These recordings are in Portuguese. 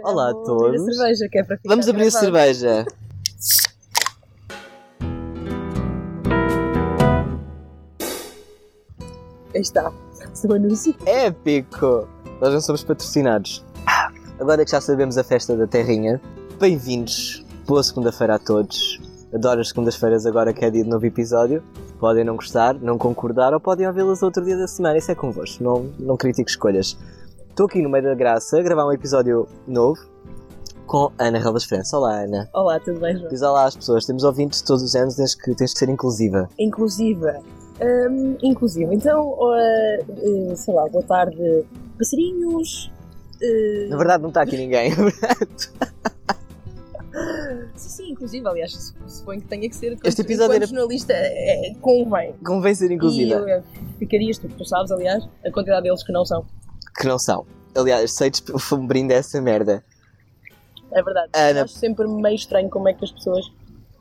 Olá a vou abrir todos. A cerveja, que é para Vamos abrir a gravado. cerveja. Aí está. Seu anúncio. Épico! Nós não somos patrocinados. Agora que já sabemos a festa da Terrinha, bem-vindos. Boa segunda-feira a todos. Adoro as segundas-feiras agora que é dia de novo episódio. Podem não gostar, não concordar ou podem ouvi-las outro dia da semana. Isso é convosco, não, não critico escolhas. Estou aqui no meio da graça a gravar um episódio novo com Ana Relas França. Olá, Ana. Olá, tudo bem, João? Diz olá às pessoas. Temos ouvintes de todos os anos, tens que, tens que ser inclusiva. Inclusiva. Hum, inclusive. Então, uh, uh, sei lá, boa tarde, passarinhos. uh, Na verdade, não está aqui ninguém. Sim, sim, inclusive, aliás, su- suponho que tenha que ser. Este episódio era- jornalista é, convém. Convém ser E inclusiva. eu, eh, ficarias, tu, tu sabes, aliás, a quantidade deles que não são. Que não são. Aliás, sei um brinde a essa merda. É verdade. Ana. Acho sempre meio estranho como é que as pessoas,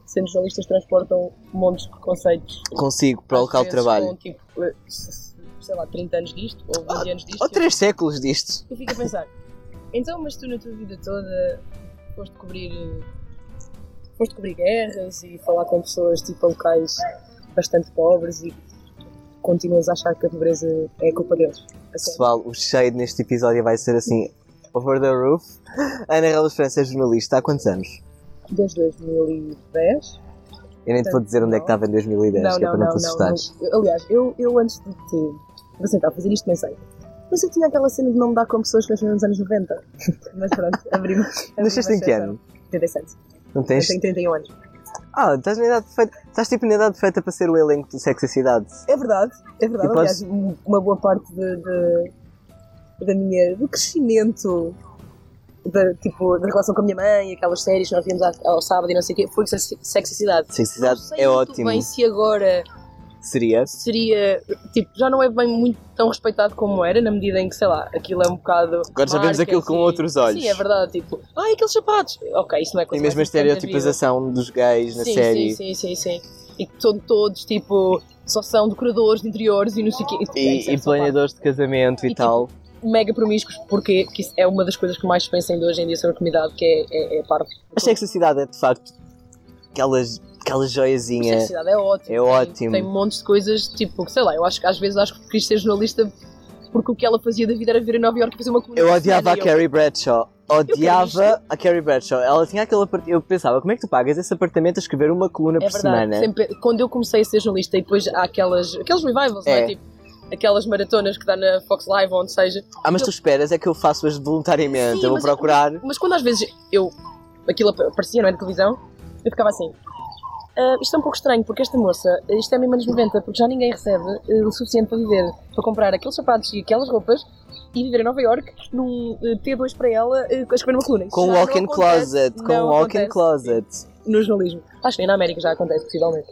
sendo jornalistas, transportam montes de conceitos. Consigo para o local de trabalho. Com, tipo, eh, sei lá, 30 anos disto, ou 20 anos disto. Ou três séculos disto. Eu fico a pensar, então, mas tu na tua vida toda foste cobrir. eh, foste cobrir guerras e falar com pessoas tipo locais bastante pobres e continuas a achar que a pobreza é culpa deles. Pessoal, o shade neste episódio vai ser assim: over the roof. Ana Relas França é jornalista há quantos anos? Desde 2010. Eu nem te vou dizer onde é que estava em 2010, Não, que é para não não, te assustares. não. Eu- Aliás, eu, eu antes de te apresentar a fazer isto pensei. Mas eu tinha aquela cena de não me dar com pessoas que nasceram nos anos 90. Mas pronto, abri-me. abri Nasceste em que ano? 37. Não Eu tens? tenho 31 anos. Ah, estás na idade perfeita. Estás tipo na idade perfeita para ser o elenco do Sexo e Cidade. É verdade, é verdade. E podes- Aliás, uma boa parte de, de- da minha, do crescimento, da, tipo, da relação com a minha mãe, aquelas séries que nós vimos ao, ao sábado e não sei o quê, foi Sex Sex e Cidade. Sexo e Cidade é ótimo. bem se agora Seria? seria, tipo, já não é bem muito tão respeitado como era, na medida em que, sei lá, aquilo é um bocado. Agora já vemos aquilo com marketing. outros olhos. Sim, é verdade, tipo, ai, aqueles sapatos. Ok, isso não é E coisa mesmo a estereotipização dos gays na sim, série. Sim, sim, sim, sim. E que são todos, tipo, só são decoradores de interiores e não sei o quê. É, E, isso é e só planeadores de casamento e, E, tipo, tal. mega promíscuos, porque que isso é uma das coisas que mais se pensa ainda hoje em dia sobre a comunidade, que é, é, é parte. Mas Sexo e Cidade é de facto aquelas, aquela A joiazinha. cidade é ótimo. É tem, ótimo. Tem montes de coisas, tipo, sei lá, eu acho que às vezes acho que quis ser jornalista porque o que ela fazia da vida era vir a Nova Iorque e fazer uma coluna. Eu odiava a eu- Carrie Bradshaw. Odiava a Carrie Bradshaw. Ela tinha aquele apart... Eu pensava, como é que tu pagas esse apartamento a escrever uma coluna É por verdade. semana? Sempre, quando eu comecei a ser jornalista e depois há aquelas, aqueles revivals, não É. é? Tipo, aquelas maratonas que dá na Fox Live ou onde seja. Ah, mas tu esperas é que eu faço-as voluntariamente. Sim, eu vou procurar. Mas quando às vezes eu aquilo ap- aparecia, não é, na televisão, eu ficava assim. "Ah, isto é um pouco estranho, porque esta moça, isto é mesmo anos 90, porque já ninguém recebe eh, o suficiente para viver, para comprar aqueles sapatos e aquelas roupas e viver em Nova York num eh, T2 para ela eh, a escrever uma coluna. Com já walk-in closet. Com não walk-in closet. No jornalismo. Acho que nem na América já acontece, possivelmente.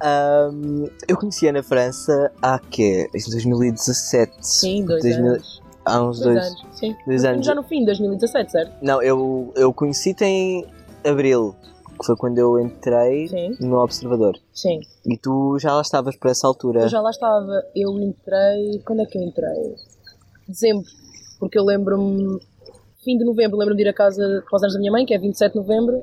Ahm, eu conhecia na França há quê? Em 2017. Sim, dois 2000 anos. Há uns Dois, dois. anos, sim. dois anos. Já no fim de 2017, certo? Não, eu, eu conheci-te em Abril. Que foi quando eu entrei Sim. no Observador. Sim. E tu já lá estavas por essa altura. Eu já lá estava. Eu entrei. Quando é que eu entrei? Dezembro. Porque eu lembro-me. Fim de novembro, lembro-me de ir a casa para os anos da minha mãe, que é 27 de novembro,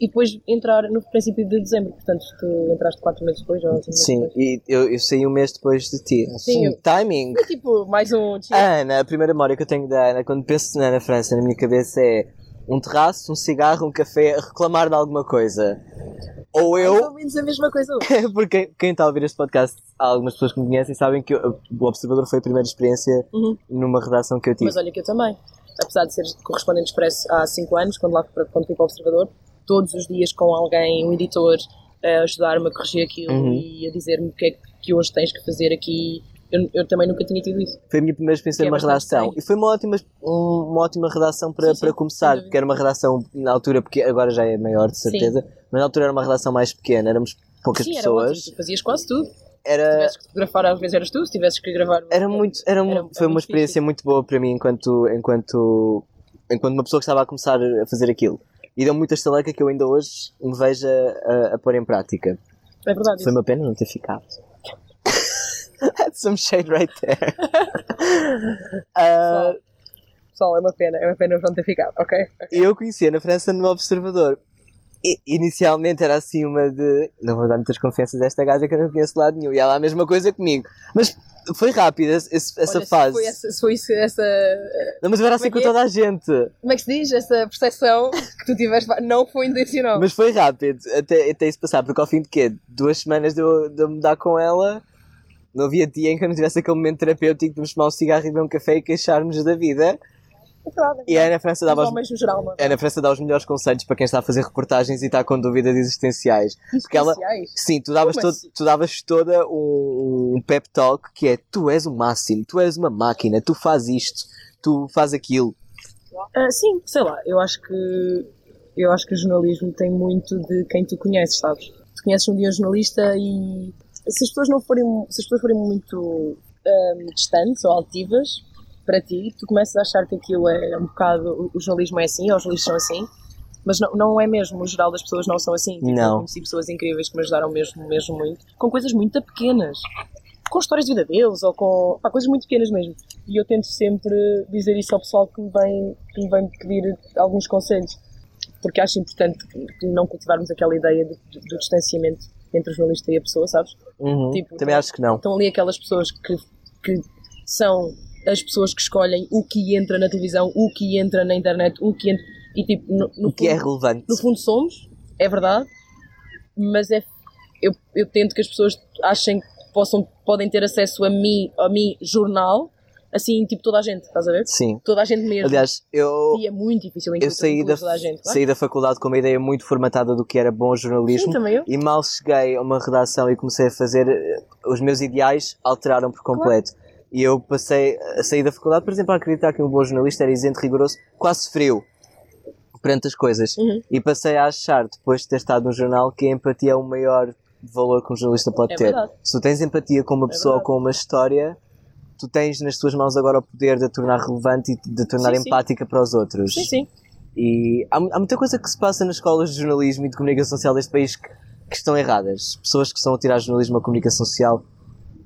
e depois entrar no princípio de dezembro. Portanto, tu entraste 4 meses depois, ou 5 meses Sim, depois. e eu, eu saí um mês depois de ti. Sim, eu- Timing. Foi tipo mais um. A Ana, a primeira memória que eu tenho da Ana, quando penso na Ana França, na minha cabeça é um terraço, um cigarro, um café, a reclamar de alguma coisa. Ou eu, ou menos a mesma coisa. porque quem está a ouvir este podcast, há algumas pessoas que me conhecem sabem que eu- o Observador foi a primeira experiência Uhum. numa redação que eu tive. Mas olha que eu também. Apesar de ser correspondente expresso há 5 anos, quando, lá, quando fui para o Observador, todos os dias com alguém, um editor, a ajudar-me a corrigir aquilo Uhum. e a dizer-me o que é que hoje tens que fazer aqui. Eu, eu também nunca tinha tido isso. Foi a minha primeira experiência é numa redação. E foi uma ótima, um- uma ótima redação para, Sim, sim, para começar, porque era uma redação na altura, porque agora já é maior de Sim. certeza, mas na altura era uma redação mais pequena, éramos poucas Sim, pessoas. Tu fazias quase tudo. Se Era, tivesses que fotografar, às vezes eras tu. Se tivesses que gravar. era muito, era, Era- foi era uma experiência muito boa para mim enquanto, enquanto, enquanto uma pessoa que estava a começar a fazer aquilo. E deu muita estaleca que eu ainda hoje me vejo a, a pôr em prática. É verdade. Foi uma pena não ter ficado. Had some shade right there. Ah, pessoal, é uma pena, é uma pena não ter ficado, ok? Eu conhecia na França no Observador. E, inicialmente era assim uma de. Não vou dar muitas confianças a esta gaja que eu não conheço de lado nenhum. E ela a mesma coisa comigo. Mas foi rápida essa Olha, se fase. Foi essa, foi isso, essa. Não, mas era assim Como com é é? toda a gente. Como é que se diz? Essa percepção que tu tiveste não foi intencional. Mas foi rápido, até, até isso passar, porque ao fim de quê? Duas semanas de eu, de eu me dar com ela, não havia dia em que eu não tivesse aquele momento terapêutico de nos fumar um cigarro e beber um café e queixarmos da vida. É verdade, é E a Ana França dava os, geral, não Ana França dá os melhores conselhos para quem está a fazer reportagens e está com dúvidas existenciais. Porque ela-. Sim, tu davas, todo, assim? tu davas toda um, um pep talk que é tu és o máximo, tu és uma máquina, tu fazes isto, tu fazes aquilo. Ah, sim, sei lá, eu acho que eu acho que o jornalismo tem muito de quem tu conheces, sabes? Tu conheces um dia um jornalista e se as pessoas não forem, se as pessoas forem muito ahm, distantes ou altivas para ti, tu começas a achar que aquilo é um bocado, o- jornalismo é assim, ou os jornalistas são assim, mas não, não é mesmo, o geral das pessoas não são assim. Tipo, Não. Eu conheci pessoas incríveis que me ajudaram mesmo, mesmo muito, com coisas muito pequenas. Com histórias de vida deles, ou com pá, coisas muito pequenas mesmo. E eu tento sempre dizer isso ao pessoal que me vem, que me vem pedir alguns conselhos. Porque acho importante não cultivarmos aquela ideia do- do distanciamento entre o jornalista e a pessoa, sabes? Uhum, Tipo, Também acho que não. Estão ali aquelas pessoas que, que são as pessoas que escolhem o que entra na televisão, o que entra na internet, o que entra. E tipo, no, no O que é fundo- relevante. no fundo somos, é verdade, mas é, eu, eu tento que as pessoas achem que possam, podem ter acesso a mim, a mim, jornal, assim, tipo toda a gente, estás a ver? Sim. Toda a gente mesmo. Aliás, eu, e é muito difícil eu incluir, saí, da, toda a gente. claro. saí da faculdade com uma ideia muito formatada do que era bom Sim, jornalismo. também eu. E mal cheguei a uma redação e comecei a fazer, eh, os meus ideais alteraram por completo. E eu passei a sair da faculdade, por exemplo, a acreditar que um bom jornalista era isento, rigoroso, quase frio perante as coisas. Uhum. E passei a achar, depois de ter estado no jornal, que a empatia é o maior valor que um jornalista pode É ter. verdade. Se tu tens empatia com uma É pessoa verdade. com uma história, tu tens nas tuas mãos agora o poder de a tornar relevante e de a tornar Sim, sim. empática para os outros. Sim, sim. E há, há muita coisa que se passa nas escolas de jornalismo e de comunicação social deste país que, que estão erradas. Pessoas que estão a tirar jornalismo à comunicação social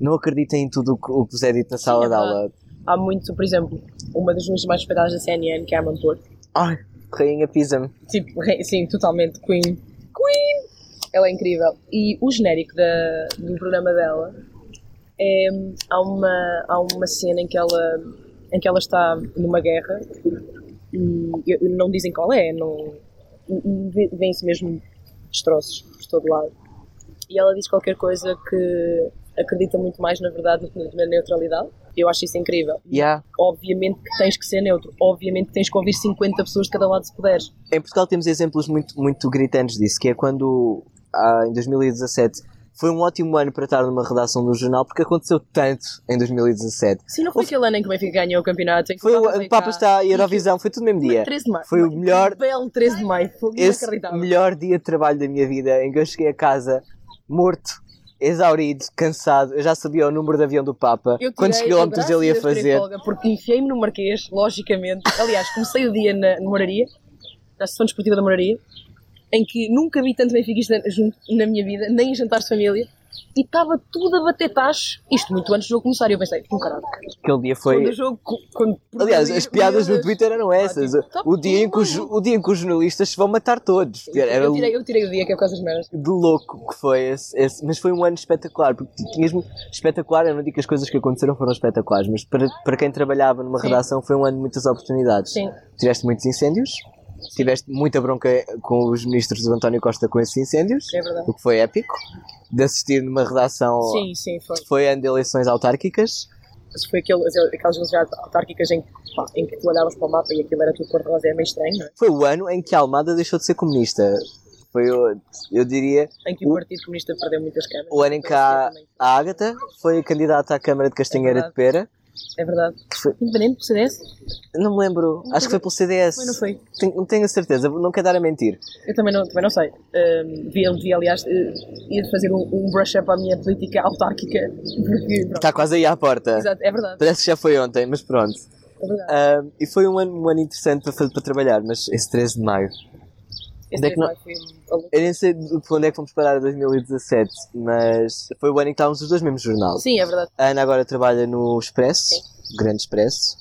não acreditem em tudo o que, vos é dito na sala é de aula. Há muito, por exemplo, uma das jornalistas mais respeitadas da CNN, que é a Porto. Ai, rainha pisa-me. Tipo, sim, totalmente Queen. Queen! Ela é incrível. E o genérico da, do programa dela é. Há uma, há uma cena em que ela, em que ela está numa guerra e e não dizem qual é, não, e- e vê- vêem-se mesmo destroços por todo lado. E ela diz qualquer coisa que acredita muito mais na verdade do que na neutralidade. Eu acho isso incrível. Yeah. Obviamente que tens que ser neutro, obviamente que tens que ouvir 50 pessoas de cada lado se puderes. Em Portugal temos exemplos muito, muito gritantes disso, que é quando, ah, em 2017, foi um ótimo ano para estar numa redação do jornal, porque aconteceu tanto em 2017. Sim, não foi aquele ano em que o Benfica ganhou o campeonato. Foi o, Papa o Papa está a E Eurovisão, foi tudo no mesmo dia. 13 de maio. Foi o melhor- Belo 13 de maio. Foi Esse melhor dia de trabalho da minha vida, em que eu cheguei a casa morto, exaurido, cansado. Eu já sabia o número de avião do Papa, quantos quilómetros ele ia fazer. porque enfiei-me no Marquês, logicamente. Aliás, comecei o dia na, na Moraria, na Associação Desportiva da Moraria, em que nunca vi tanto benfiquista junto na minha vida, nem em jantares de família. E estava tudo a bater tacho. Isto muito antes do jogo começar. E eu pensei, um caralho. Aquele dia Quando foi. o jogo. Quando, Aliás, as piadas no. Twitter eram essas. Ah, O dia, em que os, o dia em que os jornalistas se vão matar todos. Era Eu tirei, eu tirei o dia que é por causa das merdas. de louco que foi esse, esse- Mas foi um ano espetacular. Porque tinhas espetacular, eu não digo que as coisas que aconteceram foram espetaculares, mas para, para quem trabalhava numa Sim. redação foi um ano de muitas oportunidades. Sim. Tiveste muitos incêndios, tiveste muita bronca com os ministros do António Costa com esses incêndios, É verdade. o que foi épico. De assistir numa redação. Sim, sim, foi. Foi ano de eleições autárquicas. Foi aquele, aquelas velocidades autárquicas em, pá, em que tu olhavas para o mapa e aquilo era tudo cor-de-rosa, é meio estranho, não é? Foi o ano em que a Almada deixou de ser comunista. Foi, o- eu diria, Em que o O- Partido Comunista perdeu muitas câmaras. o ano em que a, a Ágata foi candidata à Câmara de Castanheira de Pera. É verdade. foi- Independente do CDS? não me lembro, acho que foi pelo CDS. Foi, não foi? Tenho, não tenho a certeza, não quero dar a mentir. Eu também não, também não sei. Um, vi, vi, aliás, ia fazer um, um brush-up à minha política autárquica. Porque. Está quase aí à porta. Exato, é verdade. Parece que já foi ontem, mas pronto. É verdade. E foi um ano, um ano interessante para, para trabalhar, mas esse 13 de maio. Esse é que não-. Eu nem sei de onde é que fomos parar a 2017, mas foi o ano em que estávamos os dois mesmo jornal. Sim, é verdade. A Ana agora trabalha no Expresso, Sim. Grande Expresso.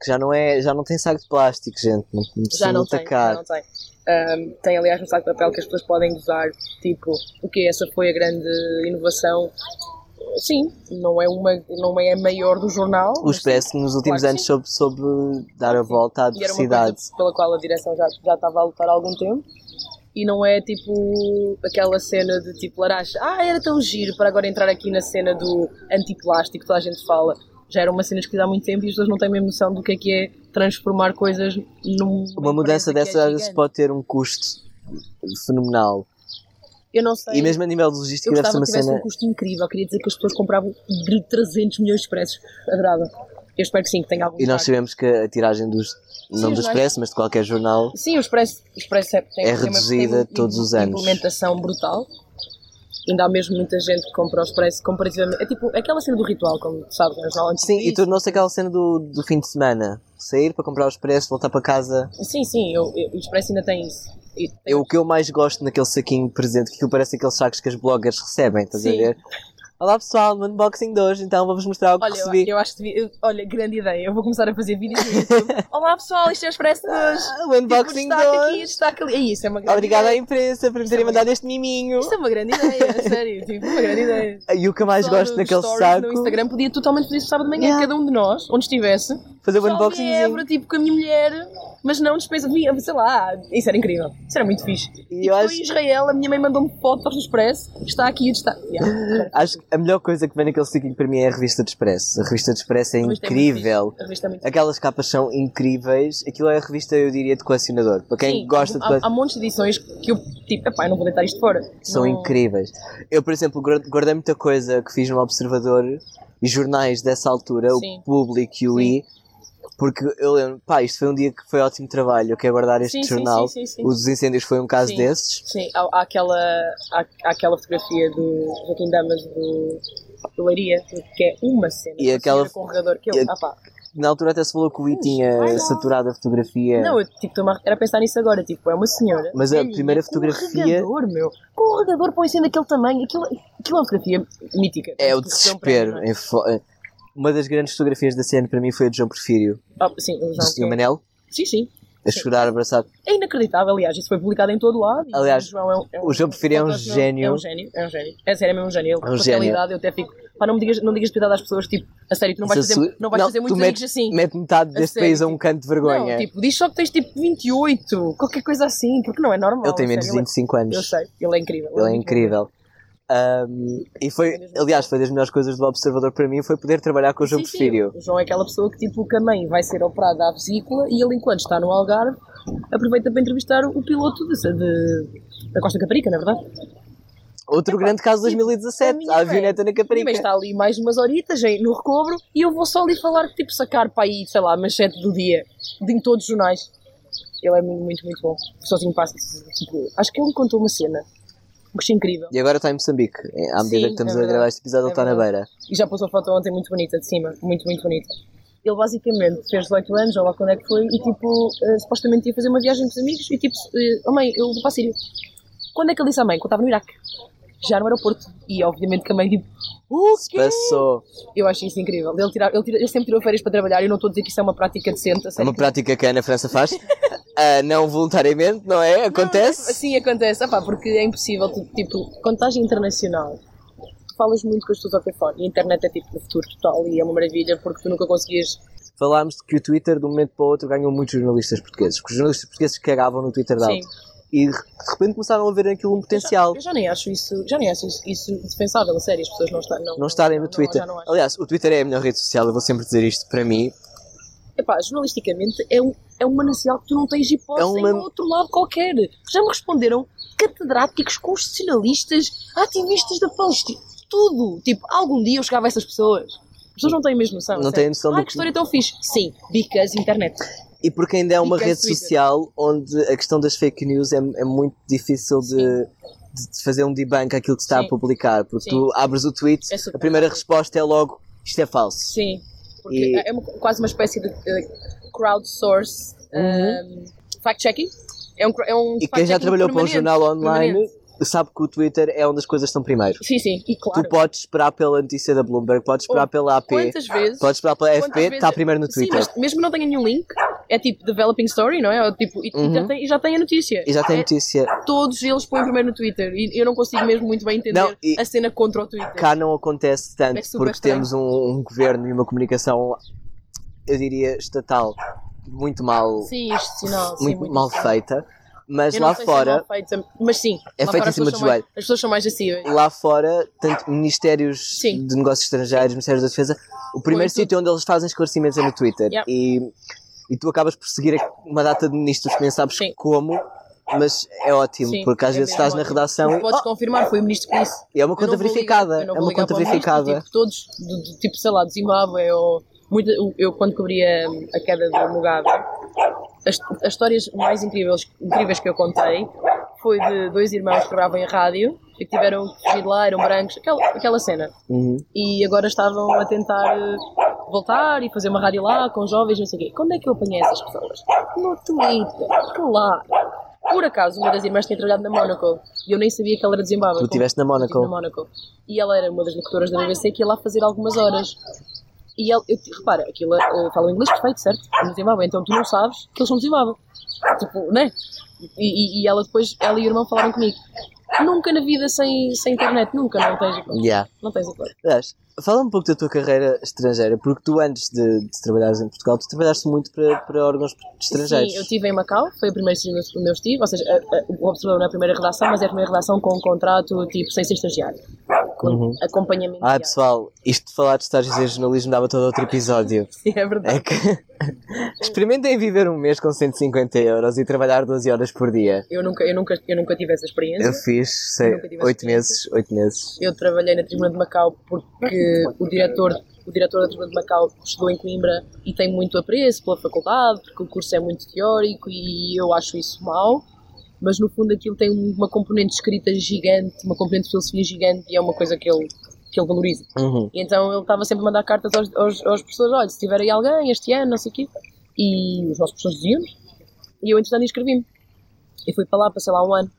Que já não, é, já não tem saco de plástico, gente. Não, não Já não tem, já não tem. Ahm, tem aliás um saco de papel que as pessoas podem usar, tipo, o que essa foi a grande inovação. Sim, não é uma, não é a maior do jornal. O Expresso nos últimos Claro que anos soube, soube dar a volta à diversidade. pela qual a direção já, já estava a lutar há algum tempo. E não é tipo aquela cena de tipo laranja, ah, era tão giro para agora entrar aqui na cena do antiplástico, toda a gente fala. Já era uma cena escrita há muito tempo e as pessoas não têm mesmo noção do que é que é transformar coisas num. Uma mudança que é dessas às vezes gigante. pode ter um custo fenomenal. Eu não sei. E mesmo a nível de eu logística deve ser uma que tivesse cena. um custo incrível. Queria dizer que as pessoas compravam de 300 milhões de expressos. Adorava. Eu espero que sim, que tenha algum E nós sabemos que a tiragem dos. Não os do jornais- Expresso, mas de qualquer jornal. Sim, o Expresso, o Expresso é, tem, É reduzida tem todos os anos. implementação brutal. Ainda há mesmo muita gente que compra o Expresso comparativamente. É tipo aquela cena do ritual, como sabes, é um jornal antes Sim, e tornou-se aquela cena do, do fim de semana. Sair para comprar o Expresso, voltar para casa. Sim, sim, eu, eu- o Expresso ainda tem isso. E É o que eu mais gosto naquele saquinho presente, que aquilo parece aqueles sacos que as bloggers recebem, estás a Sim. ver? Olá pessoal, no unboxing de hoje, então vou-vos mostrar o que Olha, recebi. eu acho que devia- eu- olha, grande ideia. Eu vou começar a fazer vídeos no YouTube. Olá pessoal, isto é o Expresso de hoje. Ah, o Tipo, unboxing de destaque aqui, hoje. destaque ali. É isso, é uma grande Obrigada à ideia. imprensa por me terem é mandado este miminho. Isto é uma grande ideia, sério. Tipo, uma grande ideia. E o que eu mais pessoal gosto stories saco, No Instagram podia totalmente fazer isso sábado de manhã, Yeah. cada um de nós, onde estivesse. fazer o unboxing. de Évora, tipo, com a minha mulher, mas não despesa, vinha, sei lá, isso era incrível. Isso era muito fixe. E E eu foi acho- em Israel, a minha mãe mandou-me fotos do Expresso, está aqui e está. Yeah. Acho que a melhor coisa que vem naquele saquinho para mim é a revista de Expresso. A revista de Expresso é revista é incrível. revista é muito Aquelas capas são incríveis. Aquilo é a revista, eu diria, de colecionador. Para quem Sim, gosta de há, colecionador. há montes de edições que eu, tipo, epá, eu não vou deitar isto fora. São Não- incríveis. Eu, por exemplo, guard- guardei muita coisa que fiz no Observador e jornais dessa altura, Sim. o Público e o. I, porque eu lembro, pá, isto foi um dia que foi ótimo trabalho. Eu quero guardar este Sim, jornal. sim, sim, sim. O dos incêndios foi um caso desses. Sim, há, há aquela, há, há aquela fotografia do Joaquim Damas do, do Leiria, que é uma cena. E uma aquela- com um corredor que eu, a- ah pá, Na altura até se falou que o I tinha Ai, saturado a fotografia. Não, eu tipo, era a pensar nisso agora, tipo, é uma senhora. Mas a primeira com fotografia- Um regador, meu. Com um regador põe sendo daquele tamanho. Aquilo, aquilo é uma fotografia mítica. é o Tipo, prémio, desespero. não é? em fo- Uma das grandes fotografias da cena para mim foi a de João Porfírio. Ah, sim, o João. E o é- Manel Sim, sim. a Sim. chorar abraçado. É inacreditável, aliás, isso foi publicado em todo lado. Aliás, o João é um, é um, o João Porfírio é um gênio. É um gênio, é um gênio. É sério, é mesmo um gênio. Ele, É um gênio. eu até fico. Pá, não me digas, não digas piedade às pessoas, tipo, a sério, tu não vais fazer, não vais fazer muitos amigos metes- assim. Mete metade deste sério, país a um tipo, canto de vergonha. Não, tipo, diz só que tens tipo 28, qualquer coisa assim, porque não é normal. ele tem menos de sério, 25 anos. Eu sei, ele é incrível. Ele é muito incrível. Um, e foi, aliás, foi das melhores coisas do Observador para mim foi poder trabalhar com o. João Sim, sim, Porfírio. O João é aquela pessoa que, tipo, que a mãe vai ser operada à vesícula e ele, enquanto está no Algarve, aproveita para entrevistar o piloto de, de- da Costa Caparica, na verdade. Outro Epá, grande caso de tipo, 2017, a minha a mãe- avioneta na A Caparica. está ali mais umas horitas em- no recobro e eu vou só ali falar, tipo, sacar para aí, sei lá, manchete do dia, de, em todos os jornais. Ele é muito, muito, muito bom. Sozinho passa, tipo, acho que ele me contou uma cena. Gostei incrível. E agora está em Moçambique. À medida Sim, que estamos é a gravar este episódio, ele É está na beira. E já pôs a foto ontem muito bonita de cima, muito, muito bonita. Ele basicamente fez 18 anos, ou lá quando é que foi, e tipo, eh, supostamente ia fazer uma viagem com os amigos, e tipo, eh, oh mãe, eu vou para a Síria. Quando é que ele disse à mãe? Quando estava no Iraque. Já no aeroporto. E obviamente que a mãe tipo, o Se quê? passou. Eu acho isso incrível. Ele, tirar, ele, tira- ele sempre tirou férias para trabalhar, eu não estou a dizer que isso é uma prática decente, É uma prática que a Ana França faz. Ah, não voluntariamente, não é? Acontece. Sim, acontece. Epá, porque é impossível, tipo, quando estás internacional, falas muito com as pessoas ao telefone e a internet é tipo o futuro total e é uma maravilha porque tu nunca conseguias Falámos de que o Twitter, de um momento para o outro, ganhou muitos jornalistas portugueses. Porque os jornalistas portugueses cagavam no Twitter dela. Sim. E de repente começaram a ver aquilo um potencial. Eu já nem acho isso, já nem acho isso, isso defensável, a sério, as pessoas não, estão, não, Não estarem no não- Twitter. já não. Aliás, o Twitter é a melhor rede social, eu vou sempre dizer isto para mim. Epá, jornalisticamente é um, é um manancial que tu não tens hipótese É uma- em outro lado qualquer. Já me responderam catedráticos, constitucionalistas, ativistas da Palestina, tudo. Tipo, algum dia eu chegava a essas pessoas. As pessoas não têm mesmo noção. Não têm noção Ai, do que- história tão fixe. Sim, because internet. E porque ainda é uma rede Twitter. social onde a questão das fake news é, é muito difícil de, de fazer um debunk àquilo que se está Sim. a publicar. Porque Sim. tu abres o tweet, É a primeira resposta é logo isto é falso. Sim, porque E- é uma- quase uma espécie de eh, crowdsource um, fact-checking. É um, é um Uhum. E quem já trabalhou para um jornal online permanente. Sabe que o Twitter é onde as coisas estão primeiro. Sim, sim, e claro. Tu podes esperar pela notícia da Bloomberg, podes esperar Oh, pela AP, Quantas vezes. podes esperar pela FP, vezes- está primeiro no Sim, Twitter. mas mesmo não tenha nenhum link, é tipo developing story, não é? Ou tipo, e, Uhum. já tem, e já tem a notícia. E já tem É- notícia. todos eles põem primeiro no Twitter e eu não consigo mesmo muito bem entender Não, a cena contra o Twitter. Cá não acontece tanto É porque estranho. temos um, um governo e uma comunicação, eu diria, estatal muito mal, Sim, sim, muito, mal feita. Mas lá é fora, feita, mas sim, É fora em cima do joelho. As pessoas são mais acessíveis. lá fora, tanto ministérios Sim. de negócios estrangeiros, ministérios da defesa, o primeiro sítio onde eles fazem esclarecimentos é no Twitter. Yeah. E, e tu acabas por seguir uma data de ministros que nem sabes Sim. como, mas é ótimo, Sim, porque às é vezes estás na ótimo. redação e Podes oh, confirmar, foi o ministro que disse. é uma conta verificada. ligar- é uma conta o ministro, verificada. Tipo, todos, do- do- tipo, sei lá, do Zimbábue ou. Muito, eu, quando cobria a queda do Mugabe, as, as histórias mais incríveis, incríveis que eu contei foi de dois irmãos que gravavam em rádio e que tiveram que fugir lá, eram brancos, aquela, aquela cena. Uhum. E agora estavam a tentar eh, voltar e fazer uma rádio lá com jovens, não sei o quê. Quando é que eu apanhei essas pessoas? No Twitter, claro. Por acaso, uma das irmãs tinha trabalhado na Monaco e eu nem sabia que ela era de Zimbábue. Tu estiveste na Monaco. na Monaco. E ela era uma das locutoras da BBC que ia lá fazer algumas horas. E ela, eu, repara, aquilo uh, fala inglês perfeito, certo? No Zimbábue, então tu não sabes que eles são de Zimbábue. Tipo, né? E, e, e ela depois, ela e o irmão falaram comigo. Nunca na vida sem, sem internet, nunca, não tens hipótese. Yeah. Não tens hipótese. Fala um pouco da tua carreira estrangeira, porque tu antes de, de trabalhares em Portugal, tu trabalhaste muito para, para órgãos estrangeiros. Sim, eu estive em Macau, foi o primeiro sítio onde eu estive, ou seja, o Observador não é primeira redação, mas é a primeira redação com um contrato tipo sem ser estagiário, com Uhum. acompanhamento. Ah, pessoal, isto de falar de estágios em jornalismo dava todo outro episódio. Sim, é verdade. É que experimentem viver um mês com 150 euros e trabalhar 12 horas por dia. Eu, nunca, eu, nunca, eu nunca tive essa experiência. Eu fiz, sei, essa 8 experiência. meses, 8 meses. Eu trabalhei na Tribuna de Macau porque o diretor, o diretor da Tribuna de Macau estudou em Coimbra e tem muito apreço pela faculdade, porque o curso é muito teórico e eu acho isso mau. Mas no fundo aquilo tem uma componente escrita gigante, uma componente de filosofia gigante e é uma coisa que ele, que ele valoriza. Uhum. E então ele estava sempre a mandar cartas aos, aos, aos professores: olha, se tiver aí alguém este ano, não sei o quê. E os nossos professores diziam-nos. E eu, entretanto, inscrevi-me. E fui para lá, passei lá um ano,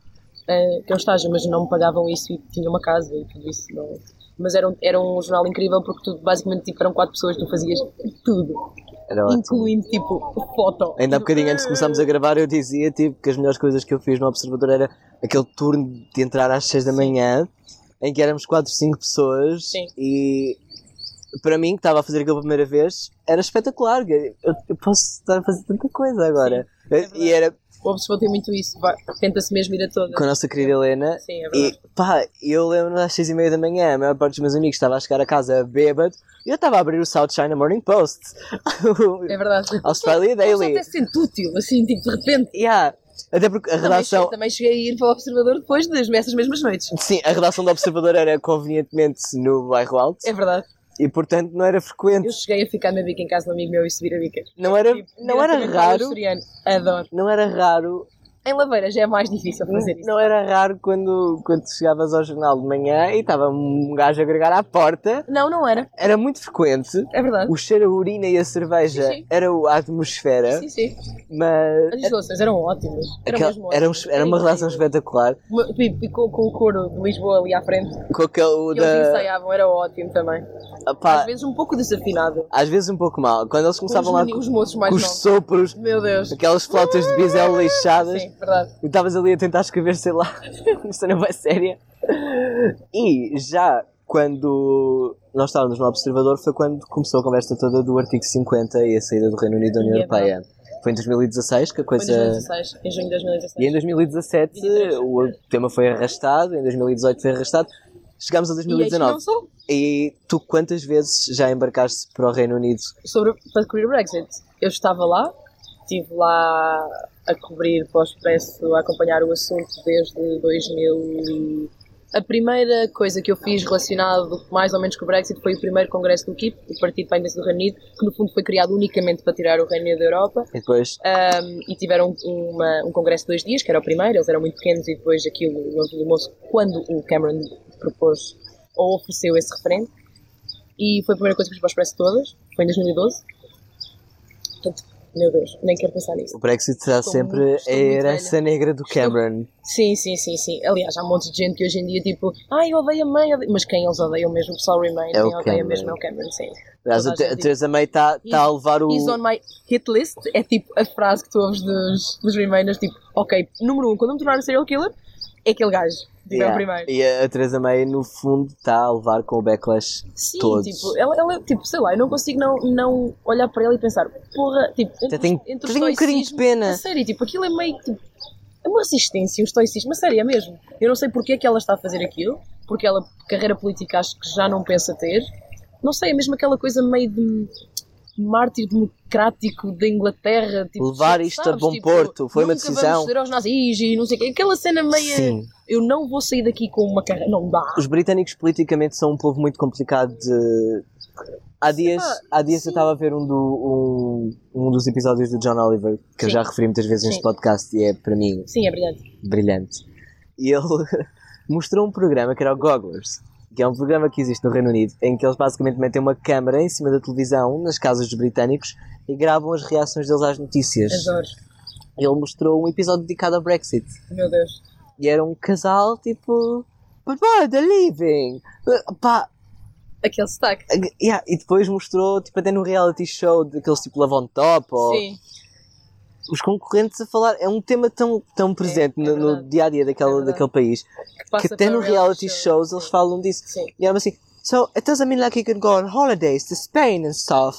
eh, que é um estágio, mas não me pagavam isso e tinha uma casa e tudo isso. Não... Mas era um, era um jornal incrível porque tu, basicamente tipo, eram quatro pessoas, tu fazias tudo, Era ótimo. incluindo tipo foto. Ainda há bocadinho antes de começarmos a gravar, eu dizia tipo, que as melhores coisas que eu fiz no Observador era aquele turno de entrar às 6 da manhã, em que éramos 4, 5 pessoas Sim. e para mim, que estava a fazer aquilo pela primeira vez, era espetacular. Eu, eu posso estar a fazer tanta coisa agora. verdade. e era O Observador tem muito isso, tenta-se mesmo ir a todas. com a nossa querida Helena. Sim, é verdade. E pá, eu lembro às 6 e meia da manhã, a maior parte dos meus amigos estava a chegar a casa bêbado e eu estava a abrir o South China Morning Post. É verdade. Australia Daily. Só sente útil, assim, tipo, de repente. Yeah. Até porque a Também, redação. cheguei, também cheguei a ir para o Observador depois das essas mesmas noites. Sim, a redação do Observador era convenientemente no bairro alto É verdade. E portanto não era frequente. Eu cheguei a ficar na bica em casa de um amigo meu e subir a bica. Não era, Tipo, não era raro. Adoro. Não era raro. Em Laveiras é mais difícil fazer isso. Não era raro quando, quando chegavas ao jornal de manhã e estava um gajo a agregar à porta. Não, não era. Era muito frequente. É verdade. O cheiro a urina e a cerveja Sim, sim. era a atmosfera, Sim, sim. mas As instalações eram ótimas. Eram aquela- era, um- era uma relação espetacular. E, e com, com o coro de Lisboa ali à frente, Com aquele que eles da. ensaiavam, era ótimo também. Às vezes um pouco desafinado. às vezes um pouco mal. Quando eles Com os, começavam lá com, os moços mais com os novos. sopros, Meu Deus. aquelas flautas de bisel lixadas. Sim, verdade. E estavas ali a tentar escrever, sei lá, isto não é séria. E já quando nós estávamos no Observador foi quando começou a conversa toda do artigo 50 e a saída do Reino Unido da União E é Europeia. Foi em 2016 que a Foi em coisa. 2016. Em junho de 2016. E em 2017 23. o tema foi arrastado, em 2018 foi arrastado. Chegámos a E aí 2019. não sou. E tu quantas vezes já embarcaste para o Reino Unido? sobre para cobrir o Brexit. Eu estava lá, estive lá a cobrir para o Expresso, a acompanhar o assunto desde 2000 e... A primeira coisa que eu fiz relacionado mais ou menos com o Brexit foi o primeiro congresso do KIP, o Partido para a Independência do Reino Unido, que no fundo foi criado unicamente para tirar o Reino Unido da Europa. E depois, Um, e tiveram uma- um congresso de dois dias, que era o primeiro, eles eram muito pequenos e depois aquilo não filmou-se quando o Cameron propôs ou ofereceu esse referendo. E foi a primeira coisa que fiz para o Expresso todas, foi em 2012. Portanto, Meu Deus, nem quero pensar nisso. O Brexit será Estou sempre muito- estou a herança negra do Cameron. Sim, sim, sim, sim. Aliás, há um monte de gente que hoje em dia, tipo, ai, eu odeio a mãe, odeio-" mas quem eles odeiam mesmo, o pessoal Remain, É quem odeia mesmo é o Cameron, sim. Aliás, a, a Theresa May está tá a levar o. He's on my hit list, é tipo a frase que tu ouves dos, dos Remainers, tipo, ok, número um, quando me tornar serial killer, é aquele gajo, Yeah. primeiro. E a, a Theresa May, no fundo, está a levar com o backlash. Sim, todos. tipo, ela, ela, tipo, sei lá, eu não consigo não, não olhar para ela e pensar, porra, tipo, entre, tenho, entre tenho um bocadinho de pena. A sério, tipo, aquilo é meio, tipo, é uma resistência, um estoicismo, a sério, é mesmo. Eu não sei porque é que ela está a fazer aquilo, porque ela, carreira política, acho que já não pensa ter. Não sei, é mesmo aquela coisa meio de mártir democrático da Inglaterra. Tipo, Levar isto a sabes, bom tipo, porto, foi uma decisão. vamos aos nazis e não sei o quê. Aquela cena meio... Sim. Eu não vou sair daqui com uma carreira... Não dá. Os britânicos politicamente são um povo muito complicado de. Há dias, há dias sim. eu estava a ver um, do, um, um dos episódios do John Oliver, que eu Sim. já referi muitas vezes neste podcast e é para mim Sim, é brilhante. brilhante. E ele mostrou um programa que era o Gogglers, que é um programa que existe no Reino Unido, em que eles basicamente metem uma câmara em cima da televisão, nas casas dos britânicos, e gravam as reações deles às notícias. Adoro. Ele mostrou um episódio dedicado ao Brexit. Meu Deus. E era um casal tipo. But why they're leaving? Uh, Pá, Aquele sotaque. yeah, e depois mostrou, tipo, até no reality show daqueles tipo Love on Top, ou Sim. os concorrentes a falar. É um tema tão, tão presente é no, no dia a dia É daquele, país Que, que até no reality show. shows eles falam disso. Sim. E era assim: So, it doesn't mean like you can go on holidays to Spain and stuff.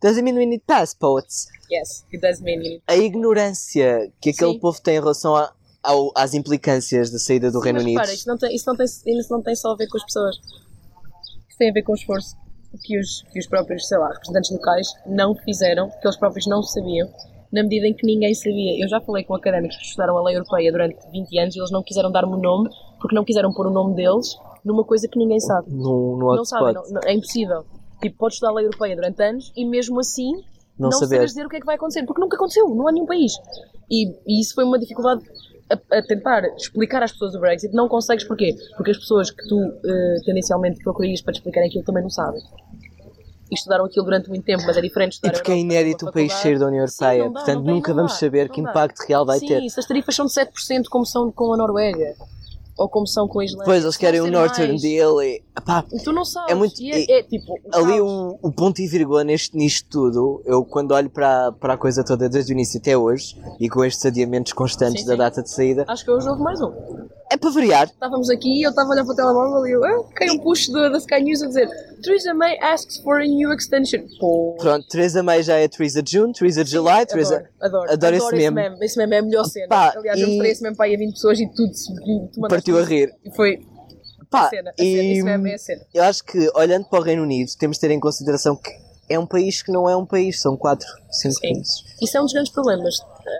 Doesn't mean we need passports. Yes, it does mean. A ignorância que aquele Sim. povo tem em relação a, ao- às implicâncias da saída do Sim, Reino mas Unido. repara, isto não, tem, isso, não tem, isso não tem só a ver com as pessoas. Isso tem a ver com o esforço que os, que os próprios, sei lá, representantes locais não fizeram, que eles próprios não sabiam, na medida em que ninguém sabia. Eu já falei com académicos que estudaram a lei europeia durante 20 anos e eles não quiseram dar-me o nome, porque não quiseram pôr o nome deles numa coisa que ninguém sabe. No, no Não sabem, é impossível. Tipo, podes estudar a lei europeia durante anos e mesmo assim Não não, saber. dizer o que é que vai acontecer, porque nunca aconteceu, não há nenhum país. E, e isso foi uma dificuldade a, a tentar explicar às pessoas o Brexit. Não consegues porquê? Porque as pessoas que tu eh, tendencialmente procurarias para te explicarem aquilo também não sabem. E estudaram aquilo durante muito tempo, mas é diferente E estudar porque é inédito o país sair da União Sim, Europeia, portanto nunca vamos saber que impacto real vai Sim, ter. se as tarifas são de 7% como são com a Noruega. Ou como são com a Islândia. Depois eles querem o Northern mais. Deal e. Pá, E tu não sabes. É muito- E é, e- é tipo. ali o, o ponto e vírgula neste, nisto tudo, eu quando olho para, para a coisa toda desde o início até hoje, e com estes adiamentos constantes Sim, da sim. data de saída, Acho que hoje houve mais um. é para variar. Estávamos aqui, eu estava a olhar para o telemóvel e eu, ah, caiu um push da, da Sky News a dizer Theresa May asks for a new extension. Pô, Pronto, Teresa May já é Teresa June, Teresa July, Teresa. adoro, adoro, adoro esse meme. Esse meme é a melhor cena. Pá, Aliás, eu e- mostrei esse meme para aí a 20 pessoas e tudo se tu Partiu a rir. E foi Pá, a cena, a cena. e Esse meme é a cena. eu acho que olhando para o Reino Unido, temos de ter em consideração que é um país que não é um país, são quatro, cinco Sim. países. Isso é um dos grandes problemas.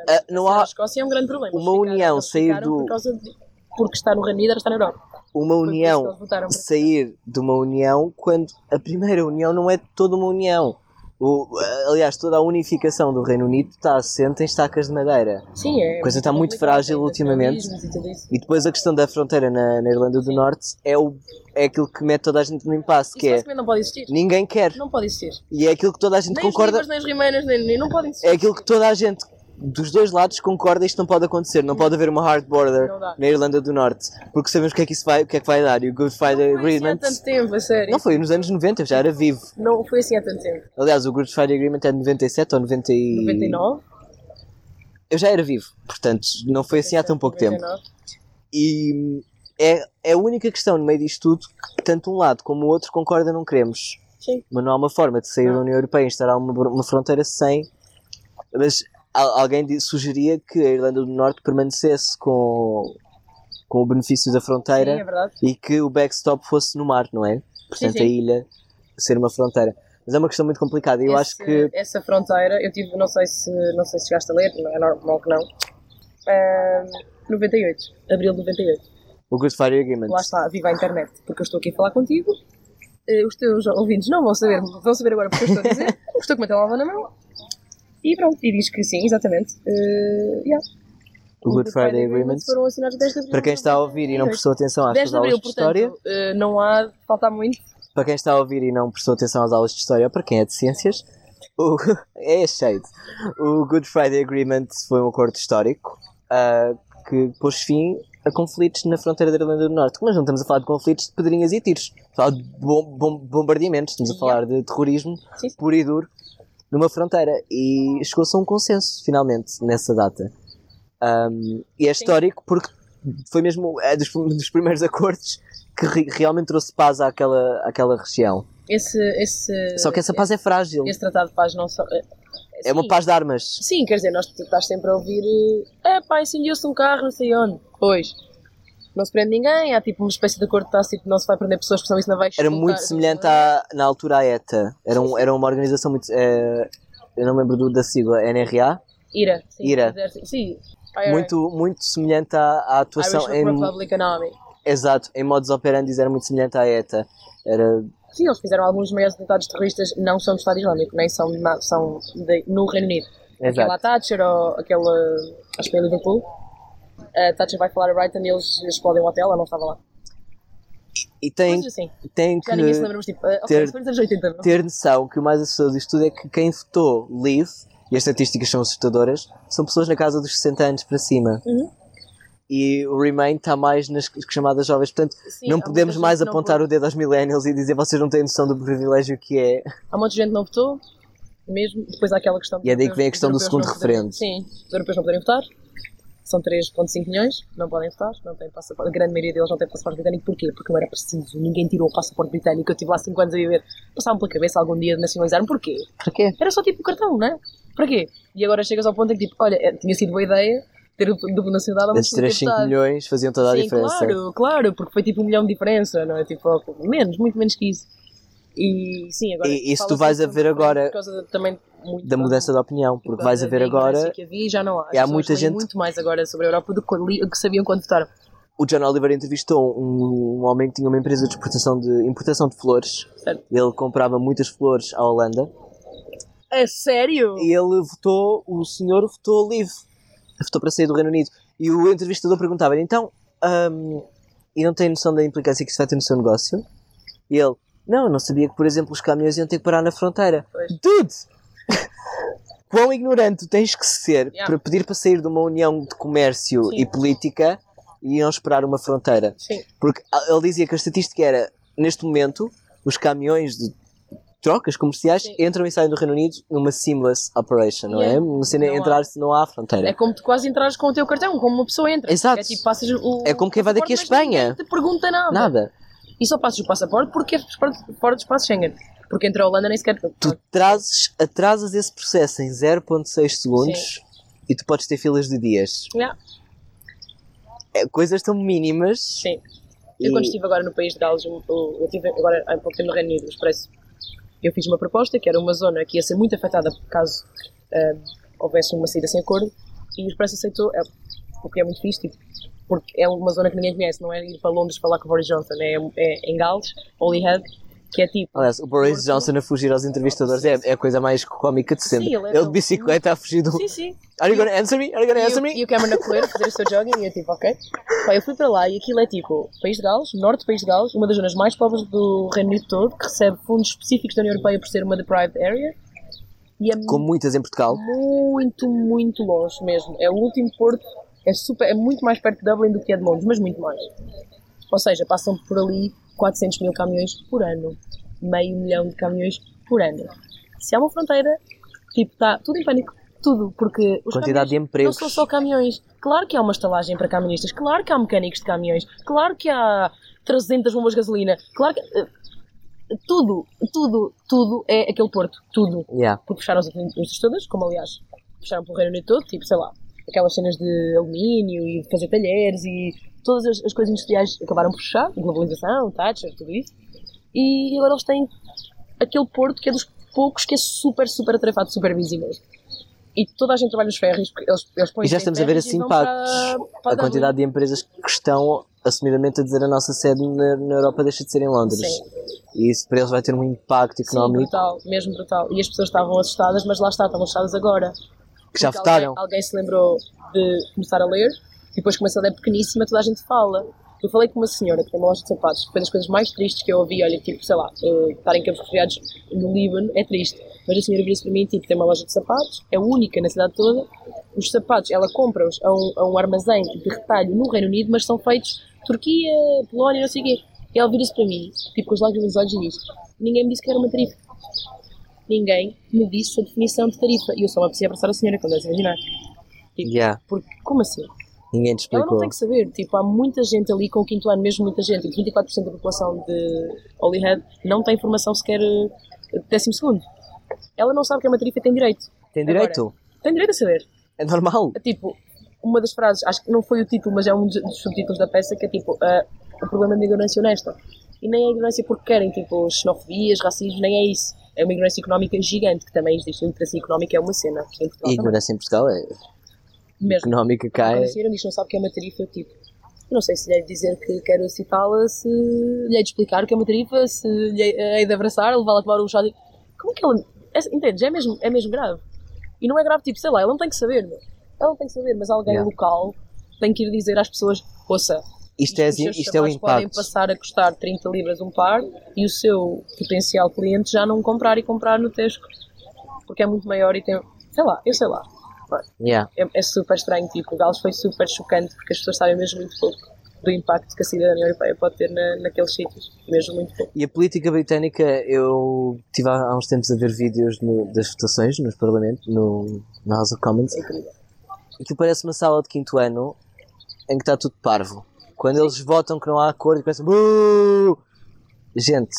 Ah, não A há Escócia é um grande problema. uma união ficaram- eles sair do- Por causa de, porque está no Reino Unido, estar na Europa. uma isso união sair de uma união quando a primeira união não é toda uma união. O, aliás, toda a unificação do Reino Unido está assente em estacas de madeira. Sim, é. A coisa está muito frágil tem ultimamente. e. E depois a questão da fronteira na, na Irlanda do Norte é, o, é aquilo que mete toda a gente no impasse, que Isso é basicamente não pode existir. ninguém quer. Não pode existir. E é aquilo que toda a gente Nem os concorda. livros, nem os remainers, nem, nem não podem existir. É aquilo que toda a gente dos dois lados concorda isto não pode acontecer. Não pode haver uma hard border Não na Irlanda do Norte. Porque sabemos o que é que isso vai, o que é que vai dar. E o Good Friday Não foi assim há Agreement. tanto tempo, a sério. Não foi nos anos 90, eu já era vivo. Não foi assim há tanto tempo. Aliás, o Good Friday Agreement é de 97 ou 90 e... 99? Eu já era vivo, portanto, não foi assim há tão pouco tempo. 99. E é, é a única questão no meio disto tudo que tanto um lado como o outro concorda não queremos. Sim. Mas não há uma forma de sair Não. da União Europeia e instalar uma, uma fronteira sem. Mas alguém sugeria que a Irlanda do Norte permanecesse com, com o benefício da fronteira Sim, é e que o backstop fosse no mar, não é? Portanto, sim. a ilha ser uma fronteira. Mas é uma questão muito complicada. Eu Esse- acho que Essa fronteira, eu tive, não sei se, não sei se chegaste a ler, não é normal que não. Ahm, 98. Abril de 98. o Good Friday Agreement. Lá está, viva a internet, porque eu estou aqui a falar contigo. Eh, Os teus ouvintes não vão saber, vão saber agora porque eu estou a dizer. estou com meu telemóvel na mão. E pronto, e diz que sim, exatamente. Eh, yeah. O Good Friday Agreement. Agreements foram assinados 10 de abril. Para quem está a ouvir e não prestou atenção às 10 suas de aulas de história, portanto, eh, não há de faltar muito. para quem está a ouvir e não prestou atenção às aulas de história, ou para quem é de ciências, o, é shade. O Good Friday Agreement foi um acordo histórico uh, que pôs fim a conflitos na fronteira da Irlanda do Norte. Mas não estamos a falar de conflitos de pedrinhas e tiros. Estamos a falar de bom, bom, bombardeamentos. Estamos a falar de terrorismo sim. puro e duro numa fronteira. E chegou-se a um consenso, finalmente, nessa data. Um, e é histórico porque foi mesmo é dos, dos primeiros acordos que re- realmente trouxe paz àquela, àquela região. Esse, esse, Só que essa paz é frágil. esse tratado de paz não só. É uma sim, paz de armas. Sim, quer dizer, nós estás sempre a ouvir. É pá, incendiou-se um carro, não sei onde. Pois. Não se prende ninguém, há tipo uma espécie de acordo tácito, não se vai prender pessoas, porque senão isso não vai Era expulsar, muito tipo, semelhante à, na altura à ETA. Era, um, era uma organização muito. eh, eu não me lembro do- da sigla, NRA. IRA. Sim, IRA. Sim. IRA. Muito, muito semelhante à, à atuação Irish em. Army. Exato, em modus operandi era muito semelhante à ETA. Era. Sim, eles fizeram alguns dos maiores atentados terroristas, não são do Estado Islâmico, nem são, na- são de- no Reino Unido. Aquela Exato. Thatcher ou aquela. Acho que em Liverpool. A Thatcher vai falar a Brighton e eles explodem o hotel, ela não estava lá. E tem, assim. tem que lembra, mas tipo, uh, ter- anos 80, não? ter noção que o mais assustador disto tudo é que quem votou Leave, e as estatísticas são assustadoras, são pessoas na casa dos 60 anos para cima. Uhum. E o Remain está mais nas chamadas jovens. Portanto, Sim, não podemos mais apontar o dedo aos millennials e dizer vocês não têm noção do privilégio que é. Há muita gente que não votou, mesmo. Depois há aquela questão. E é daí que vem a questão do segundo referendo. Sim, os europeus não poderem votar. São 3,5 milhões, não podem votar, não têm passaporte. A grande maioria deles não tem passaporte britânico. Porquê? Porque não era preciso. Ninguém tirou o passaporte britânico. Eu estive lá 5 anos a viver. Passavam pela cabeça algum dia de nacionalizar-me. Porquê? Para quê? Era só tipo o cartão, não é? Para quê? E agora chegas ao ponto em que tipo, olha, tinha sido boa ideia ter o dupla nacionalidade, mas Esses 3, 5 votado. milhões faziam toda a Sim, diferença. claro, claro, porque foi tipo um milhão de diferença, não é? Tipo, menos, muito menos que isso. E sim, agora. E- se tu vais a ver agora Por causa de- também muito Da mudança de opinião, por porque vais a ver agora. Que havia, já não há. Há muita gente- muito mais agora sobre a Europa do que, que sabiam quando votaram. O John Oliver entrevistou um, um homem que tinha uma empresa de exportação de, importação de flores. Certo. Ele comprava muitas flores à Holanda. É sério? E ele votou, o senhor votou livre. Votou para sair do Reino Unido. E o entrevistador perguntava-lhe, então, hum, e não tem noção da implicância que isso vai ter no seu negócio? E ele, não, não sabia que, por exemplo, os caminhões iam ter que parar na fronteira. Pois. Dude! Quão ignorante tens que ser Yeah. para pedir para sair de uma união de comércio Sim. e política e iam esperar uma fronteira? Sim. Porque ele dizia que a estatística era, neste momento, os caminhões de trocas comerciais Sim. entram e saem do Reino Unido numa seamless operation, não Yeah. é? Uma cena Não há. entrar se não há fronteira. É como tu quase entrares com o teu cartão, como uma pessoa entra. Exato. É tipo, passas o. É como quem vai daqui a Espanha. ninguém te pergunta nada. Nada. E só passas o passaporte porque é fora do espaço Schengen. Porque entre a Holanda nem sequer. Tu trazes, atrasas esse processo em 0.6 segundos e tu podes ter filas de dias. Yeah. É, coisas tão mínimas. Sim. E- Eu quando estive agora no país de Gales, eu, eu estive agora há pouco tempo no Reino Unido, no Expresso, eu fiz uma proposta que era uma zona que ia ser muito afetada caso ah, houvesse uma saída sem acordo e o Expresso aceitou, é, o que é muito fixe, tipo, porque é uma zona que ninguém conhece, não é ir para Londres falar com o Boris Johnson, é, é em Gales, Holyhead, que é tipo, Aliás, o Boris Porto. Johnson a fugir aos entrevistadores é, é a coisa mais cómica de sempre. Sim, ele é ele de bicicleta a fugir do. sim, sim, Are you gonna answer me? Are you gonna answer me? e o Cameron a fazer o seu jogging, e eu tipo, ok. Pá, eu fui para lá e aquilo é tipo, País de Gales, Norte do País de Gales, uma das zonas mais pobres do Reino Unido todo, que recebe fundos específicos da União Europeia por ser uma deprived area. E é Como muitas em Portugal. muito, muito longe mesmo. É o último porto, é, super, é muito mais perto de Dublin do que é de Londres, mas muito mais. Ou seja, passam por ali 400 mil caminhões por ano. Meio milhão de caminhões por ano. Se há uma fronteira, tipo, está tudo em pânico. Tudo, porque os Quantidade de empregos. não são só caminhões. Claro que há uma estalagem para caministas, claro que há mecânicos de caminhões, claro que há 300 bombas de gasolina, claro que. eh, Tudo, tudo, tudo é aquele porto. Tudo Yeah. porque fecharam as indústrias todas, como aliás fecharam pelo Reino Unido todo, tipo, sei lá, aquelas cenas de alumínio e de fazer talheres e todas as, as coisas industriais acabaram por fechar, globalização, Thatcher, tudo isso. E agora eles têm aquele porto que é dos poucos que é super, super atarefado, super busy mesmo. E toda a gente trabalha nos ferries, porque eles, eles põem E já estamos a ver esses impactos. A quantidade de empresas que estão assumidamente a dizer a nossa sede na, na Europa deixa de ser em Londres. Sim. E isso para eles vai ter um impacto Sim, económico brutal, mesmo brutal. E as pessoas estavam assustadas, mas lá está, estavam assustadas agora. que já votaram. Alguém, alguém se lembrou de começar a ler, e depois começa a ler pequeníssima, toda a gente fala. Eu falei com uma senhora que tem uma loja de sapatos, que foi das coisas mais tristes que eu ouvi. Olha, tipo, sei lá, uh, estar em campos refugiados no Líbano é triste. Mas a senhora vira-se para mim, tipo, tem uma loja de sapatos, é única na cidade toda. Os sapatos, ela compra-os a um, a um armazém de retalho no Reino Unido, mas são feitos Turquia, Polónia, não sei o quê. E ela vira-se para mim, tipo, com os lágrimas nos olhos e diz: Ninguém me disse que era uma tarifa. Ninguém me disse a definição de tarifa. E eu só me aprecia abraçar a senhora, como deves imaginar. Tipo, Yeah. porque, como assim? Ninguém te Ela não explicou. tem que saber, tipo, há muita gente ali com o quinto ano, mesmo muita gente, tipo, 24% da população de Holyhead não tem formação sequer eh, décimo segundo. Ela não sabe que é uma tarifa e tem direito. Tem direito? Tem direito a saber. É normal. É tipo, uma das frases, acho que não foi o título, mas é um dos subtítulos da peça, que é tipo, ah, o problema da ignorância honesta. E nem é ignorância porque querem, tipo, xenofobias, racismo, nem é isso. É uma ignorância económica gigante, que também existe. A literacia económica é uma cena. aqui em Portugal E também. ignorância em Portugal é Mesmo. económica cai. diz que não sabe o que é uma tarifa, eu tipo, não sei se lhe dizer que quero citá-la, se lhe hei de explicar o que é uma tarifa, se lhe hei de abraçar, levá-la a tomar um chá. de- Como é que ela. É, entendes? É mesmo, é mesmo grave. E não é grave, tipo, sei lá, ela não tem que saber, meu. Ela não tem que saber, mas alguém Yeah. local tem que ir dizer às pessoas: ouça, Isto é, seus isto é o sapatos podem impacto. passar a custar 30 libras um par e o seu potencial cliente já não comprar e comprar no Tesco. Porque é muito maior e tem. Sei lá, eu sei lá. Yeah. É, é super estranho, tipo, o Gales foi super chocante porque as pessoas sabem mesmo muito pouco do impacto que a cidadania europeia pode ter na, naqueles sítios. Mesmo muito pouco. E a política britânica, eu tive há uns tempos a ver vídeos no- das votações nos Parlamentos, no, na House of Commons. É. Aquilo parece uma sala de quinto ano em que está tudo parvo. Quando eles votam que não há acordo e pensam "Buuu!" Gente,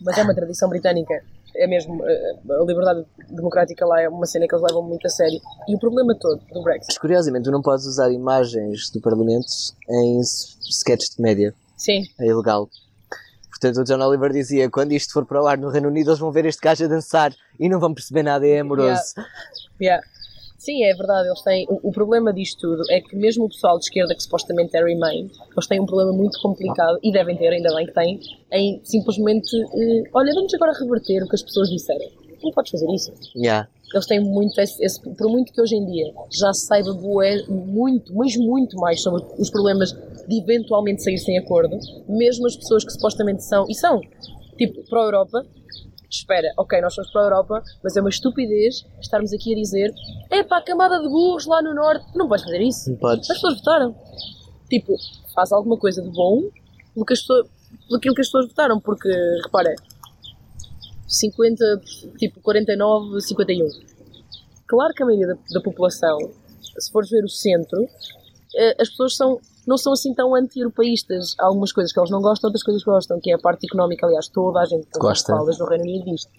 Mas é uma tradição britânica. É mesmo, eh, a liberdade democrática lá é uma cena que eles levam muito a sério. E o problema todo do Brexit, curiosamente, tu não podes usar imagens do Parlamento em sketches de média. sim, É ilegal. Portanto, o John Oliver dizia: quando isto for para o ar no Reino Unido, eles vão ver este gajo a dançar e não vão perceber nada, é amoroso. Yeah. Sim, é verdade, eles têm. O, o problema disto tudo é que mesmo o pessoal de esquerda que supostamente é Remain, eles têm um problema muito complicado, e devem ter, ainda bem que têm, em simplesmente eh, olha, vamos agora reverter o que as pessoas disseram. Não podes fazer isso. Yeah. Eles têm muito esse, esse- por muito que hoje em dia já se saiba bué, muito, mas muito mais sobre os problemas de eventualmente sair sem acordo, mesmo as pessoas que supostamente são, e são, tipo, pró-Europa, espera, ok, nós somos pró-Europa, mas é uma estupidez estarmos aqui a dizer é para a camada de burros lá no Norte, não podes fazer isso. Não podes. As pessoas votaram. Tipo, faz alguma coisa de bom pelo que as pessoas, pelo que as pessoas votaram, porque, repara, 50, tipo 49, 51. Claro que a maioria da, da população, se fores ver o centro, eh, as pessoas são, não são assim tão anti-europeístas. Há algumas coisas que eles não gostam, outras coisas que gostam, que é a parte económica. Aliás, toda a gente Gosta. falas no Reino Unido disto.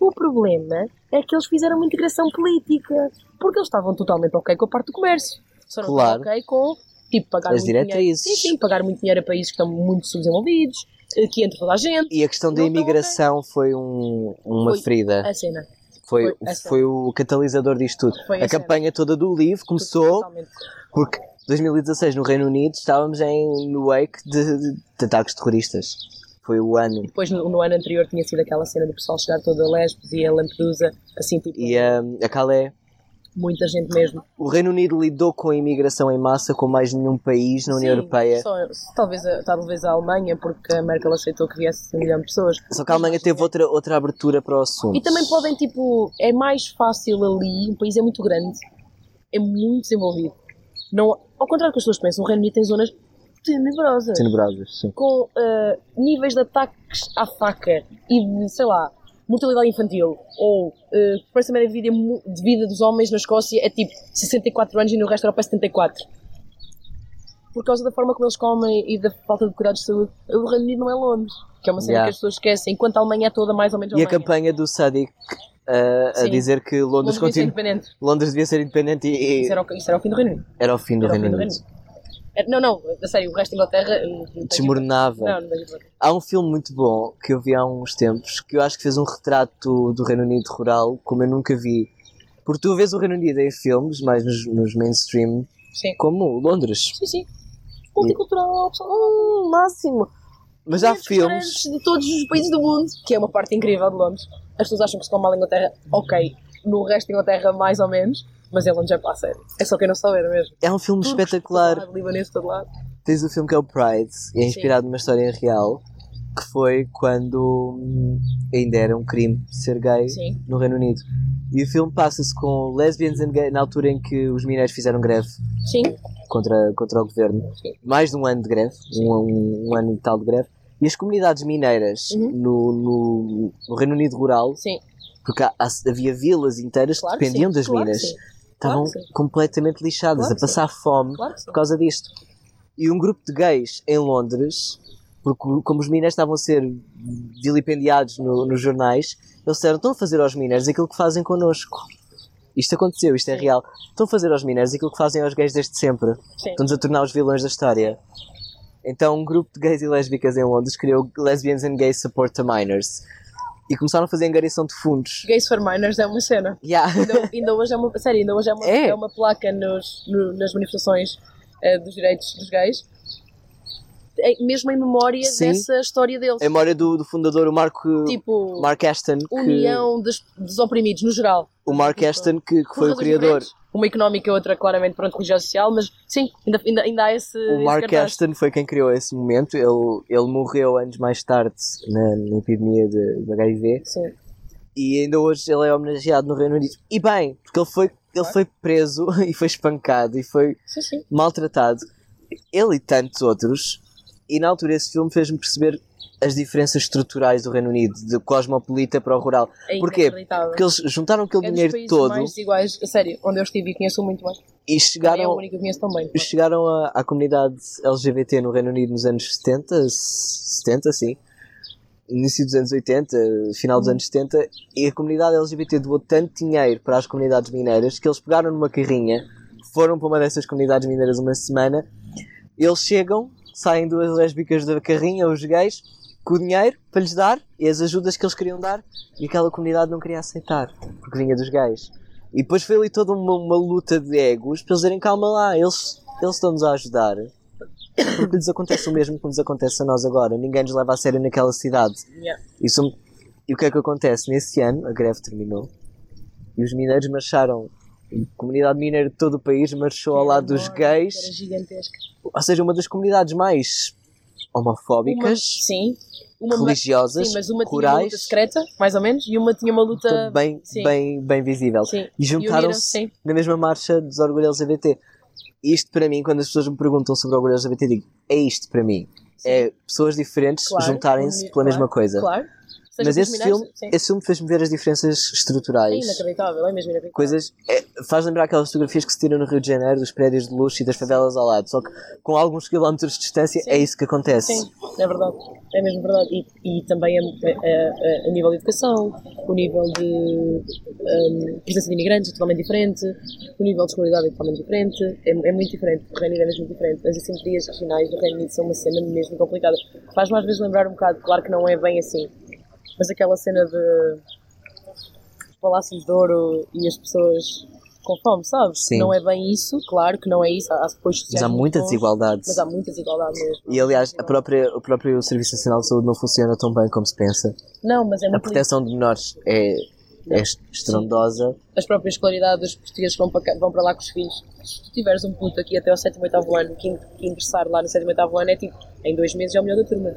O problema é que eles fizeram uma integração política, porque eles estavam totalmente ok com a parte do comércio. Só não Claro. ok com, tipo, pagar As muito dinheiro. Sim, sim, pagar muito dinheiro a países que estão muito subdesenvolvidos, eh, que entra toda a gente. E a questão da imigração foi um- uma Foi ferida. A cena. Foi, foi foi o catalisador disto tudo. Foi a a campanha toda do livro começou porque 2016 no Reino Unido estávamos em, no wake de, de ataques terroristas. Foi o ano. Depois, no, no ano anterior, tinha sido aquela cena do pessoal chegar todo a Lesbos e a Lampedusa, assim, tipo, E a, a Calais. muita gente mesmo. O Reino Unido lidou com a imigração em massa como mais nenhum país na União Sim, Europeia. Só, talvez, a, talvez a Alemanha, porque a Merkel aceitou que viesse um milhão de pessoas. Só que a Alemanha teve outra, outra abertura para o assunto. E também podem, tipo, é mais fácil ali, o país é muito grande, é muito desenvolvido. Não, ao contrário do que as pessoas pensam, o Reino Unido tem zonas tenebrosas. Tenebrosas, sim. com ah, níveis de ataques à faca e de, sei lá, mortalidade infantil ou uh, frequência média de vida, de vida dos homens na Escócia é tipo 64 anos e no resto da Europa é 74. Por causa da forma como eles comem e da falta de cuidados de saúde. O Reino Unido não é Londres, que é uma cena Yeah. que as pessoas esquecem, enquanto a Alemanha é toda mais ou menos E a Alemanha. campanha do Sadiq a dizer que Londres, Londres devia ser continua, independente. Londres devia ser independente e, Isso era, o, isso era o fim do Reino Unido. era o fim do Era o Reino fim do Unido. Reino Unido. Era- Não, não, a sério, o resto da Inglaterra. eh, Desmoronava. Não, não tem- Há um filme muito bom que eu vi há uns tempos que eu acho que fez um retrato do Reino Unido rural como eu nunca vi. Porque tu vês o Reino Unido em filmes, mais nos, nos mainstream, Sim. como Londres. Sim, sim. Multicultural, pessoal. Hum, máximo. Mas há filmes. de todos os países do mundo, que é uma parte incrível de Londres. As pessoas acham que se come mal em Inglaterra, ok. No resto da Inglaterra, mais ou menos, mas é para a sério. É só quem não sabe, era mesmo. É um filme Turcos espetacular. todo lado, libaneses de todo lado. tens o filme que é o Pride, e é inspirado numa história real, que foi quando hum, ainda era um crime ser gay Sim. no Reino Unido. E o filme passa-se com lesbians and gay na altura em que os mineiros fizeram greve Sim. contra, contra o governo. Sim. Mais de um ano de greve, um, um, um ano e tal de greve. E as comunidades mineiras Uhum. no, no, no Reino Unido rural, Sim. porque há- havia vilas inteiras Claro que dependiam sim, das claro minas, estavam Claro completamente lixadas, a passar fome por causa disto. E um grupo de gays em Londres, porque como os mineiros estavam a ser vilipendiados no- nos jornais, eles disseram: estão a fazer aos mineiros aquilo que fazem connosco. Isto aconteceu, isto é real. Estão a fazer aos mineiros aquilo que fazem aos gays desde sempre. Estão-nos a tornar os vilões da história. Então, um grupo de gays e lésbicas em Londres criou Lesbians and Gays Support the Minors. E começaram a fazer angariação de fundos. Gays for Minors é uma cena. Yeah. Ainda, ainda hoje é uma. Sério, ainda hoje é uma, É. é uma placa nos, no- nas manifestações eh, dos direitos dos gays. É, mesmo em memória Sim. dessa história deles. A memória do, do fundador, o Marco, Tipo, Mark Ashton, que, união dos, dos oprimidos no geral. o Mark Ashton, que, que foi o criador. Uma económica e outra claramente pronto, religiosa e social, mas sim, ainda, ainda, ainda há esse. O Mark. Ashton foi quem criou esse momento. Ele, ele morreu anos mais tarde na, na epidemia de, de HIV. Sim. e ainda hoje ele é homenageado no Reino Unido. E bem, porque ele foi, ele foi preso e foi espancado e foi Sim, sim. maltratado. Ele e tantos outros. E na altura esse filme fez-me perceber as diferenças estruturais do Reino Unido, de cosmopolita para o rural. É Porquê? Porque eles juntaram aquele é dinheiro todo mais desiguais, a sério, onde eu estive e conheço muito bem. e Também é chegaram, único tão bem. chegaram à, à comunidade LGBT no Reino Unido nos anos 70, 70 sim. Início dos anos 80, final dos Uhum. anos 70, e a comunidade LGBT doou tanto dinheiro para as comunidades mineiras que eles pegaram numa carrinha, foram para uma dessas comunidades mineiras uma semana, eles chegam, saem duas lésbicas da carrinha, os gays, com o dinheiro para lhes dar e as ajudas que eles queriam dar, e aquela comunidade não queria aceitar, porque vinha dos gays. E depois foi ali toda uma, uma luta de egos para eles dizerem calma lá, eles, eles estão-nos a ajudar. Porque lhes acontece o mesmo que nos acontece a nós agora. Ninguém nos leva a sério naquela cidade. Yeah. Isso, e o que é que acontece? Nesse ano, a greve terminou e os mineiros marcharam. A comunidade mineira de todo o país marchou ao lado dos gays, Era gigantesca. ou seja, uma das comunidades mais Uma, homofóbicas, sim. Uma, religiosas, sim, mas uma tinha uma luta secreta, mais ou menos, e uma tinha uma luta. bem, sim. bem, bem visível. Sim. E juntaram-se na mesma marcha dos orgulho LGBT. Isto para mim, quando as pessoas me perguntam sobre orgulho LGBT, digo: é isto para mim. É pessoas diferentes Claro, juntarem-se claro, pela mesma coisa. Claro. Mas esse filme, sim. esse filme fez-me ver as diferenças É estruturais. inacreditável, é mesmo inacreditável. Coisas. é, faz lembrar aquelas fotografias que se tiram no Rio de Janeiro, dos prédios de luxo e das favelas ao lado. Só que com alguns quilómetros de distância Sim. é isso que acontece. Sim, é verdade. É mesmo verdade. E, e também a, a- a- a nível de educação, o nível de hum, presença de imigrantes é totalmente diferente, o nível de escolaridade é totalmente diferente, é, é muito diferente. O Reino Unido é mesmo diferente. As assimetrias regionais do Reino Unido são uma cena mesmo complicada. Faz-me às vezes lembrar um bocado, claro que não é bem assim, mas aquela cena de Palácios de Ouro e as pessoas com fome, sabes? Sim. Não é bem isso, claro que não é isso. Há, depois Mas há muita desigualdade. Mas há muita desigualdade mesmo. E aliás, a própria, o próprio Serviço Nacional de Saúde não funciona tão bem como se pensa. Não, mas é A muito proteção de menores é, é estrondosa. as próprias escolaridade dos portugueses vão para, vão para lá com os filhos. Se tu tiveres um puto aqui até ao 7 8 ano, que, que ingressar lá no 7 8 ano é tipo, em dois meses é o melhor da turma.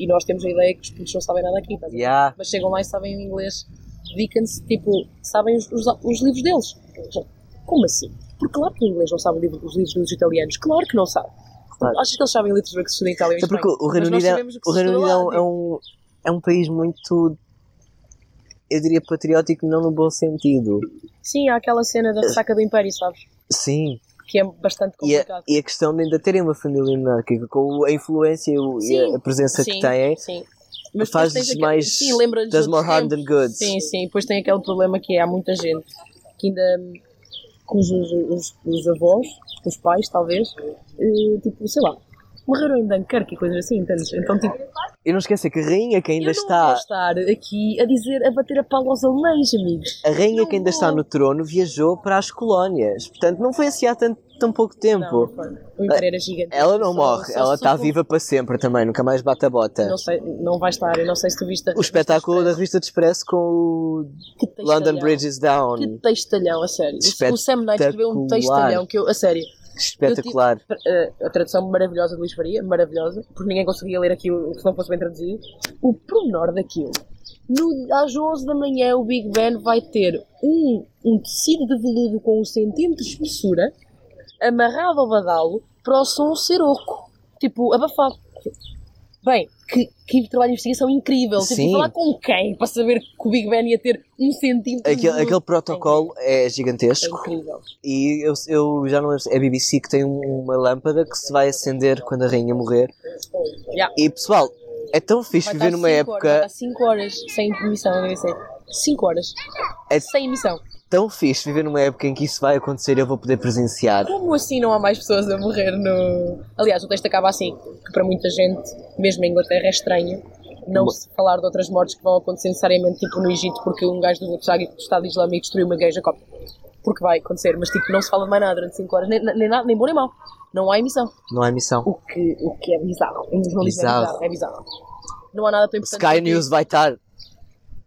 E nós temos a ideia que os putos não sabem nada aqui, ver? Yeah. mas chegam lá e sabem o inglês. Dedicam-se, tipo, sabem os, os, os livros deles. Como assim? Porque claro que o inglês não sabe os livros dos italianos. Claro que não sabe. Claro. Achas que eles sabem livros que se estuda em Itália e É porque o Reino Unido, é, o Reino Unido é, lá, é, um, é um país muito, eu diria, patriótico, não no bom sentido. Sim, há aquela cena da ressaca do Império, sabes? Sim, Que é bastante e a, complicado. e a questão de ainda terem uma família monárquica, com a influência e o- e Sim, a presença sim, que têm, Sim. tens aquele- mais- Sim, does more harm than good. Sim, sim. Depois tem aquele problema que é, há muita gente que ainda. cujos os, os avós, os pais talvez, eh, tipo, sei lá, morreram em Dunkirk e coisas assim, entendes? Então, tipo, e não esqueça que a rainha que ainda eu não está, vou estar aqui a dizer, a bater a pau aos alemães, amigos. a rainha Não que ainda está vou. no trono viajou para as colónias, portanto não foi assim há tanto, tão pouco tempo. Não, o Império era gigante. Ela não Só- morre, só ela está viva para sempre também, nunca mais bate a bota. Não sei, não vai estar, eu não sei se tu viste. a O espetáculo da revista de Expresso com o Que London textalhão. Bridge is Down. Que textalhão, a sério. O- Sam Knight escreveu um textalhão que eu, a sério, Espetacular. Uh, a tradução maravilhosa de Luís Faria, maravilhosa, porque ninguém conseguia ler aquilo se não fosse bem traduzido. O pormenor daquilo. No, às 11 da manhã, o Big Ben vai ter um, um tecido de veludo com um centímetro de espessura amarrado ao badalo para o som ser oco. Tipo, abafado. Bem, que, que trabalho de investigação incrível. Tive que falar com quem para saber que o Big Ben ia ter um centímetro aquele, de aquele protocolo é, gigantesco. É incrível. E eu, eu já não lembro. É a BBC que tem uma lâmpada que se vai acender quando a rainha morrer. Yeah. E pessoal, é tão fixe viver numa época. Há 5 horas sem emissão na BBC. 5 horas. É sem emissão tão fixe viver numa época em que isso vai acontecer e eu vou poder presenciar. Como assim não há mais pessoas a morrer no. Aliás, o texto acaba assim, que para muita gente, mesmo em Inglaterra, é estranho não se falar de outras mortes que vão acontecer necessariamente, tipo no Egito, porque um gajo do Estado Islâmico destruiu uma igreja cópia. Porque vai acontecer, mas tipo, não se fala de mais nada durante 5 horas, nem, nem, nem bom nem mau. Não há emissão. Não há emissão. O que, o que é bizarro. Em jornalismo bizarro. é bizarro. É bizarro. Não há nada tão importante. Sky News vai estar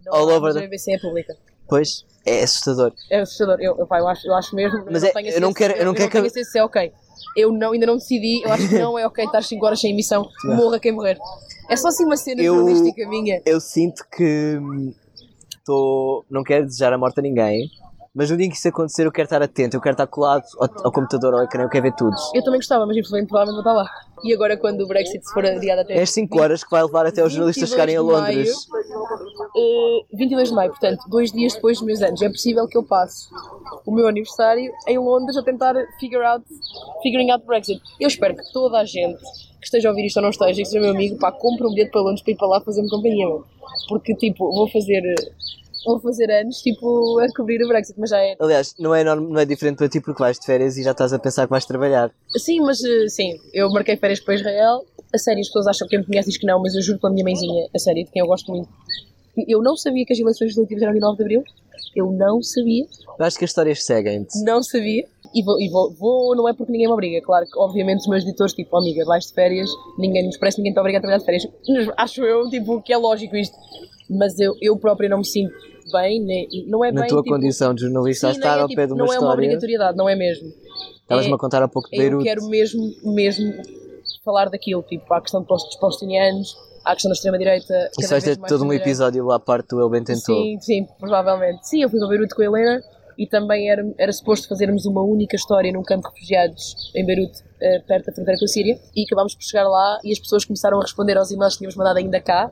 não all over. The... BBC é pública. Pois, é assustador. É assustador, eu, eu, eu, acho, eu acho mesmo. Mas eu, é, não, eu não quero. Eu não, quero que. Se é ok. Eu não, ainda não decidi, eu acho que não é ok estar 5 horas sem emissão, morra quem morrer. É só assim uma cena eu, jornalística minha. Eu sinto que estou. Não quero desejar a morte a ninguém, mas no dia em que isso acontecer eu quero estar atento, eu quero estar colado ao, ao computador, ao ecrã, eu quero ver tudo. Eu também gostava, mas infelizmente provavelmente vou estar lá. E agora quando o Brexit se for adiado até... É as 5 horas que vai levar até os jornalistas chegarem a Londres. Uh, 22 de maio, portanto, dois dias depois dos meus anos. É possível que eu passe o meu aniversário em Londres a tentar figure out, figuring out Brexit. Eu espero que toda a gente que esteja a ouvir isto ou não esteja, que seja meu amigo, pá, compre um bilhete para Londres para ir para lá fazer-me companhia, mano. Porque, tipo, vou fazer vou fazer anos, tipo, a cobrir o Brexit, mas já é. Aliás, não é, enorme, não é diferente para ti porque vais de férias e já estás a pensar que vais trabalhar. Sim, mas eh, sim, eu marquei férias para Israel. A sério, as pessoas acham que quem me conhece diz que não, mas eu juro pela minha mãezinha, a sério, de quem eu gosto muito. Eu não sabia que as eleições legislativas eram 9 de Abril. Eu não sabia. Eu acho que as histórias seguem-te. Não sabia. E, vou, e vou, vou, não é porque ninguém me obriga. Claro que, obviamente, os meus editores, tipo, oh, amiga, vais de férias, ninguém nos parece, ninguém te obriga a trabalhar de férias. Acho eu, tipo, que é lógico isto. Mas eu, eu própria não me sinto bem, nem, não é Na bem. tua tipo, condição de jornalista, sim, estar é, ao tipo, pé de uma não história. Não é uma obrigatoriedade, não é mesmo. Estavas-me é, a contar há pouco de Beirute. Eu quero mesmo, mesmo falar daquilo, tipo, a questão dos palestinianos, a questão da extrema-direita. Isso vai ter todo um episódio lá à parte do El Bem Tentou. Sim, sim, provavelmente. Sim, eu fui para Beirute com a Helena e também era, era suposto fazermos uma única história num campo de refugiados em Beirute, eh, perto da fronteira com a Síria, e acabámos por chegar lá e as pessoas começaram a responder aos e-mails que tínhamos mandado ainda cá,